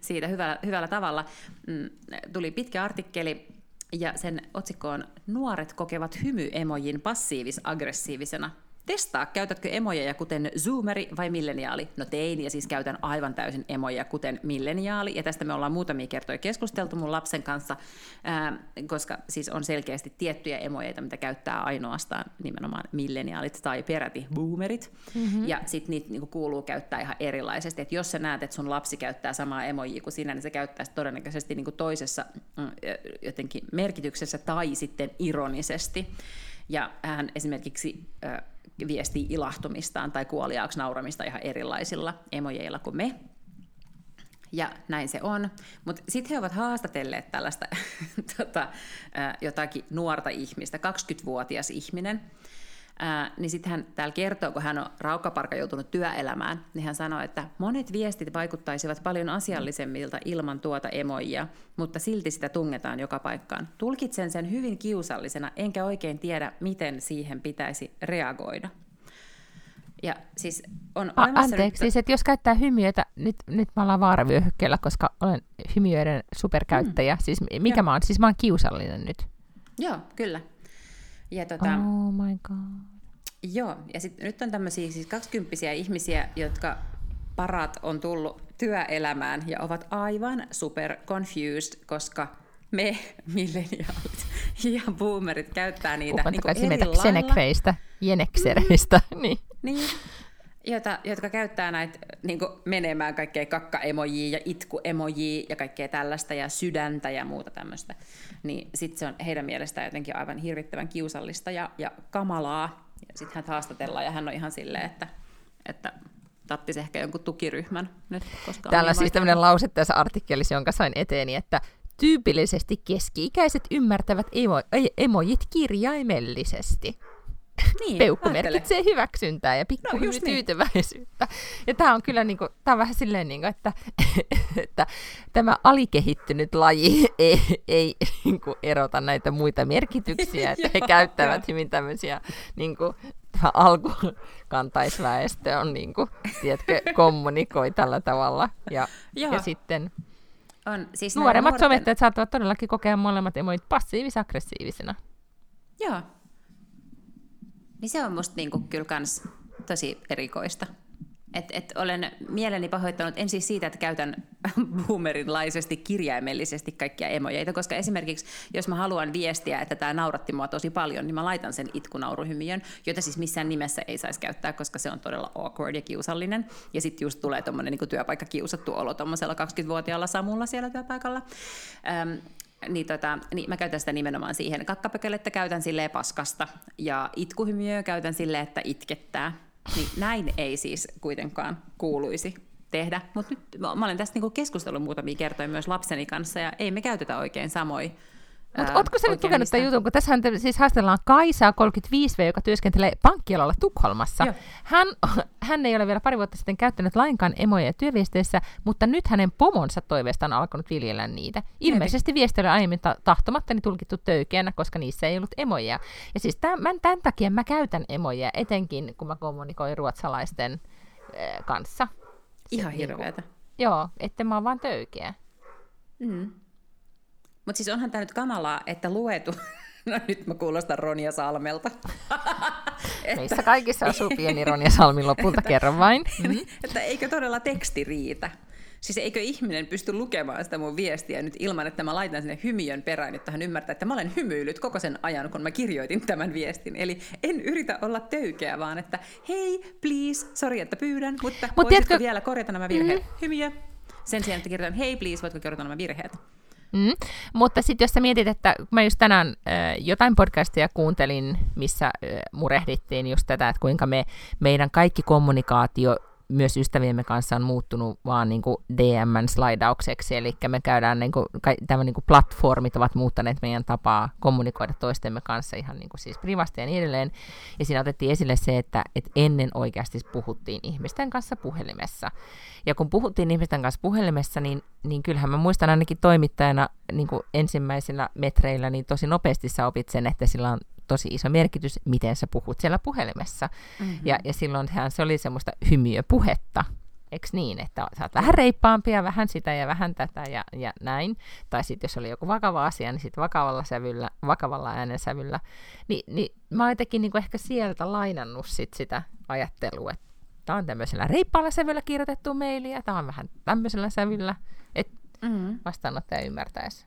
siitä hyvällä, hyvällä tavalla. Mm, tuli pitkä artikkeli ja sen otsikko on Nuoret kokevat hymyemojin passiivis-aggressiivisena Testaa, käytätkö emojeja kuten zoomeri vai milleniaali? No tein ja siis käytän aivan täysin emoja kuten milleniaali. Ja tästä me ollaan muutamia kertoja keskusteltu mun lapsen kanssa, ää, koska siis on selkeästi tiettyjä emojeita, mitä käyttää ainoastaan nimenomaan milleniaalit tai peräti boomerit. Mm-hmm. Ja sitten niitä niinku kuuluu käyttää ihan erilaisesti. Et jos sä näet, että sun lapsi käyttää samaa emojia kuin sinä, niin se käyttää todennäköisesti niinku toisessa mm, jotenkin merkityksessä tai sitten ironisesti. Ja hän esimerkiksi äh, viestii ilahtumistaan tai kuoliaaksi nauramista ihan erilaisilla emojeilla kuin me. Ja näin se on. Mutta sitten he ovat haastatelleet tällaista <laughs> tota, jotakin nuorta ihmistä, 20-vuotias ihminen, ää, niin sitten hän täällä kertoo, kun hän on raukkaparka joutunut työelämään, niin hän sanoi, että monet viestit vaikuttaisivat paljon asiallisemmilta ilman tuota emoijia, mutta silti sitä tungetaan joka paikkaan. Tulkitsen sen hyvin kiusallisena, enkä oikein tiedä, miten siihen pitäisi reagoida. Ja siis on A, anteeksi, nyt... siis, että jos käyttää hymiöitä, nyt, nyt mä ollaan vaaravyöhykkeellä, koska olen hymiöiden superkäyttäjä. Mm. Siis mikä Joo. mä oon? Siis mä oon kiusallinen nyt. Joo, kyllä. Ja tota, oh my god. Joo, ja sit, nyt on tämmöisiä siis kaksikymppisiä ihmisiä, jotka parat on tullut työelämään ja ovat aivan super confused, koska me <laughs> milleniaalit <laughs> ja boomerit käyttää niitä niin eri meitä Xenekreistä, jeneksereistä. niin. niin. Jota, jotka käyttää näitä niin menemään kaikkea kakka-emojia ja itku-emojia ja kaikkea tällaista ja sydäntä ja muuta tämmöistä, niin sitten se on heidän mielestään jotenkin aivan hirvittävän kiusallista ja, ja kamalaa. Ja sitten hän haastatellaan ja hän on ihan silleen, että, että tappisi ehkä jonkun tukiryhmän nyt. Koska Täällä on siis niin tämmöinen lause tässä artikkelissa, jonka sain eteeni, että tyypillisesti keski-ikäiset ymmärtävät emo- emojit kirjaimellisesti. Niin, Peukku ajattele. merkitsee hyväksyntää ja No, just niin. tyytyväisyyttä. Ja tämä on kyllä niinku, tää on vähän silleen, niinku, että, <laughs> että tämä alikehittynyt laji <laughs> ei, ei niinku erota näitä muita merkityksiä, että he <laughs> käyttävät hyvin tämmöisiä niinku, tämä alkukantaisväestö on niinku, tiedätkö, kommunikoi tällä tavalla. Ja, ja sitten On, siis nuoremmat nuorten- somettajat saattavat todellakin kokea molemmat emoit passiivis-aggressiivisena. Joo. Niin se on musta niinku kyllä kans tosi erikoista. Et, et olen mieleni pahoittanut en siis siitä, että käytän <laughs> boomerinlaisesti kirjaimellisesti kaikkia emojeita, koska esimerkiksi jos mä haluan viestiä, että tämä nauratti mua tosi paljon, niin mä laitan sen itkunauruhymiön, jota siis missään nimessä ei saisi käyttää, koska se on todella awkward ja kiusallinen. Ja sitten just tulee tuommoinen niin työpaikkakiusattu olo tuommoisella 20-vuotiaalla Samulla siellä työpaikalla. Öm, niin, tota, niin mä käytän sitä nimenomaan siihen. Kakkapökelettä käytän silleen paskasta ja itkuhymiöä käytän silleen, että itkettää. Niin näin ei siis kuitenkaan kuuluisi tehdä. Mutta nyt mä olen tästä niinku keskustellut muutamia kertoja myös lapseni kanssa ja ei me käytetä oikein samoin. Mutta ää, ootko sä nyt lukenut tämän jutun, kun tässä siis haastellaan Kaisaa 35V, joka työskentelee pankkialalla Tukholmassa. Joo. Hän, <laughs> hän ei ole vielä pari vuotta sitten käyttänyt lainkaan emoja työviesteissä, mutta nyt hänen pomonsa toiveesta on alkanut viljellä niitä. Ilmeisesti viesti oli aiemmin ta- tahtomattani tulkittu töykeänä, koska niissä ei ollut emoja. Ja siis tämän, tämän takia mä käytän emoja, etenkin kun mä kommunikoin ruotsalaisten äh, kanssa. Ihan niinku- hirveätä. Joo, että mä oon vaan töykeä. Mm. Mutta siis onhan tämä nyt kamalaa, että luetu... <laughs> No nyt mä kuulostan Ronja Salmelta. <laughs> Meissä kaikissa asuu pieni Ronja Salmin lopulta, kerran vain. Mm. <laughs> että eikö todella teksti riitä? Siis eikö ihminen pysty lukemaan sitä mun viestiä nyt ilman, että mä laitan sinne hymiön perään, jotta hän ymmärtää, että mä olen hymyillyt koko sen ajan, kun mä kirjoitin tämän viestin. Eli en yritä olla töykeä, vaan että hei, please, sori, että pyydän, mutta Mut voisitko tiedätkö- vielä korjata nämä virheet? Mm. Hymiö. Sen sijaan, että kirjoitan hei, please, voitko korjata nämä virheet? Mm. Mutta sitten jos sä mietit, että mä just tänään äh, jotain podcastia kuuntelin, missä äh, murehdittiin just tätä, että kuinka me, meidän kaikki kommunikaatio myös ystäviemme kanssa on muuttunut vaan niin kuin DMn slaidaukseksi, eli me käydään, niin kuin, tämä niin kuin platformit ovat muuttaneet meidän tapaa kommunikoida toistemme kanssa ihan niin kuin siis privasti ja niin edelleen. Ja siinä otettiin esille se, että, että ennen oikeasti puhuttiin ihmisten kanssa puhelimessa. Ja kun puhuttiin ihmisten kanssa puhelimessa, niin, niin kyllähän mä muistan ainakin toimittajana niin kuin ensimmäisillä metreillä, niin tosi nopeasti sä opit sen, että sillä on tosi iso merkitys, miten sä puhut siellä puhelimessa. Mm-hmm. Ja, ja silloinhan se oli semmoista hymiöpuhetta, eikö niin, että sä oot vähän reippaampi ja vähän sitä ja vähän tätä ja, ja näin. Tai sitten jos oli joku vakava asia, niin sitten vakavalla sävyllä, vakavalla äänensävyllä. Ni, niin mä oon jotenkin niin ehkä sieltä lainannut sit sitä ajattelua, että tämä on tämmöisellä reippaalla sävyllä kirjoitettu maili ja tämä on vähän tämmöisellä sävyllä, että Mm. vastaanottaja ymmärtäisi.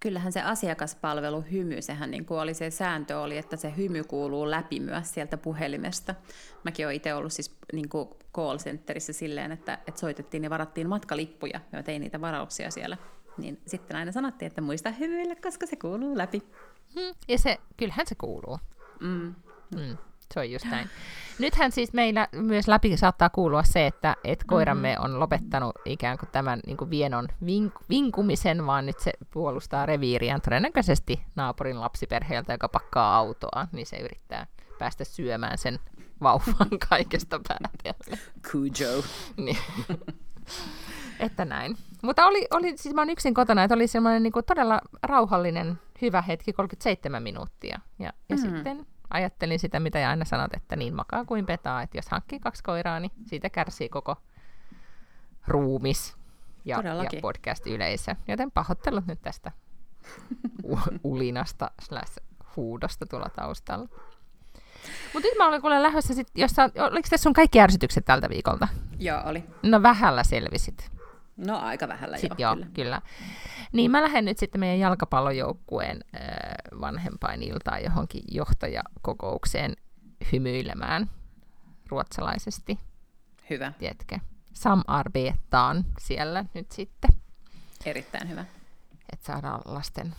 Kyllähän se asiakaspalvelu hymy, sehän niin kuin oli se sääntö oli, että se hymy kuuluu läpi myös sieltä puhelimesta. Mäkin olen itse ollut siis niin kuin call centerissä silleen, että, että soitettiin ja varattiin matkalippuja. Ja mä tein niitä varauksia siellä. Niin sitten aina sanottiin, että muista hymyillä, koska se kuuluu läpi. Hmm. Ja se, kyllähän se kuuluu. Mm. Mm, se on just näin. Nythän siis meillä myös läpi saattaa kuulua se, että et koiramme Mm-hmm. on lopettanut ikään kuin tämän niin kuin vienon vink- vinkumisen, vaan nyt se puolustaa reviiriään todennäköisesti naapurin lapsiperheeltä, joka pakkaa autoa, niin se yrittää päästä syömään sen vauvan <laughs> kaikesta päätellen. Cujo. <laughs> Niin. että näin. Mutta oli, oli, siis mä oon yksin kotona, että oli semmoinen niin todella rauhallinen, hyvä hetki, 37 minuuttia. Ja, ja Mm. sitten ajattelin sitä, mitä aina sanot, että niin makaa kuin petaa, että jos hankkii kaksi koiraa, niin siitä kärsii koko ruumis ja, ja podcast-yleisö. Joten pahoittelut nyt tästä u- <laughs> ulinasta slash huudosta tuolla taustalla. Mutta nyt mä olen kuule lähdössä, sit, jos sä, oliko tässä sun kaikki ärsytykset tältä viikolta? Joo, oli. No vähällä selvisit. No aika vähällä Sitten joo, joo, kyllä. kyllä. Niin mä lähden nyt sitten meidän jalkapallojoukkueen äh, vanhempainiltaan johonkin johtajakokoukseen hymyilemään ruotsalaisesti. Hyvä. Tiedätkö? Samarbetaan siellä nyt sitten. Erittäin hyvä. Että saadaan lasten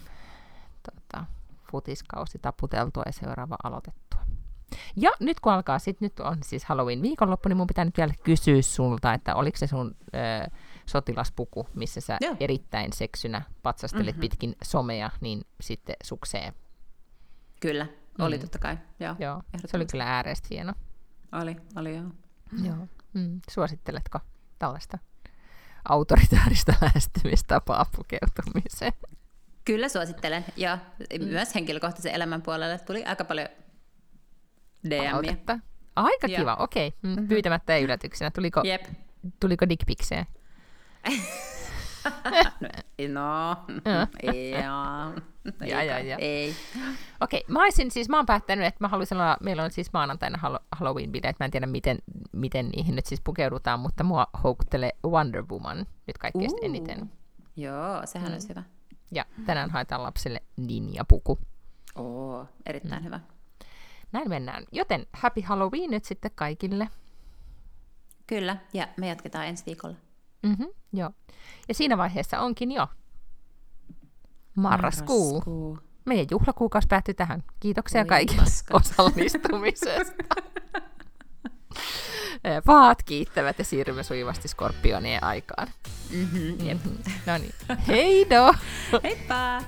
tota, futiskausi taputeltua ja seuraava aloitettua. Ja nyt kun alkaa, sit nyt on siis Halloween viikonloppu, niin mun pitää nyt vielä kysyä sulta, että oliko se sun ö, sotilaspuku, missä sä Joo. erittäin seksynä patsastelet Mhm. mm-hmm. pitkin somea, niin sitten suksee. Kyllä, oli Mm. totta kai. Joo, Joo, se oli kyllä ääreistä hieno. oli, oli joo. Joo. Mm. Suositteletko tällaista autoritaarista <laughs> lähestymistapaa pukeutumiseen? Kyllä suosittelen. Ja myös henkilökohtaisen elämän puolelle tuli aika paljon DMiä. Palautetta? Aika kiva, okei. Okay. Mm, Mhm. Pyytämättä ei yllätyksenä. Tuliko, Jep. tuliko dickpiksejä? <laughs> No, ja, <laughs> Ja, ja, ja. Ei. Okei, mä olisin siis, mä oon päättänyt, että mä haluaisin olla, meillä on siis maanantaina Hall- Halloween-bileet, mä en tiedä miten, miten niihin nyt siis pukeudutaan, mutta mua houkuttelee Wonder Woman nyt kaikkein Uu. eniten. Joo, sehän Mm. olisi hyvä. Ja tänään haetaan lapselle ninjapuku. Oo, erittäin mm. hyvä. Näin mennään. Joten happy Halloween nyt sitten kaikille. Kyllä, ja me jatketaan ensi viikolla. Mm-hmm, joo. Ja siinä vaiheessa onkin jo marraskuu. Marraskuu. Meidän juhlakuukausi päättyi tähän. Kiitoksia Oi kaikille paska. osallistumisesta. <laughs> Eh, Vaat kiittävät ja siirrymme sujuvasti skorpionien aikaan. Mm-hmm, jep. No niin. Heido! <laughs> Heippa!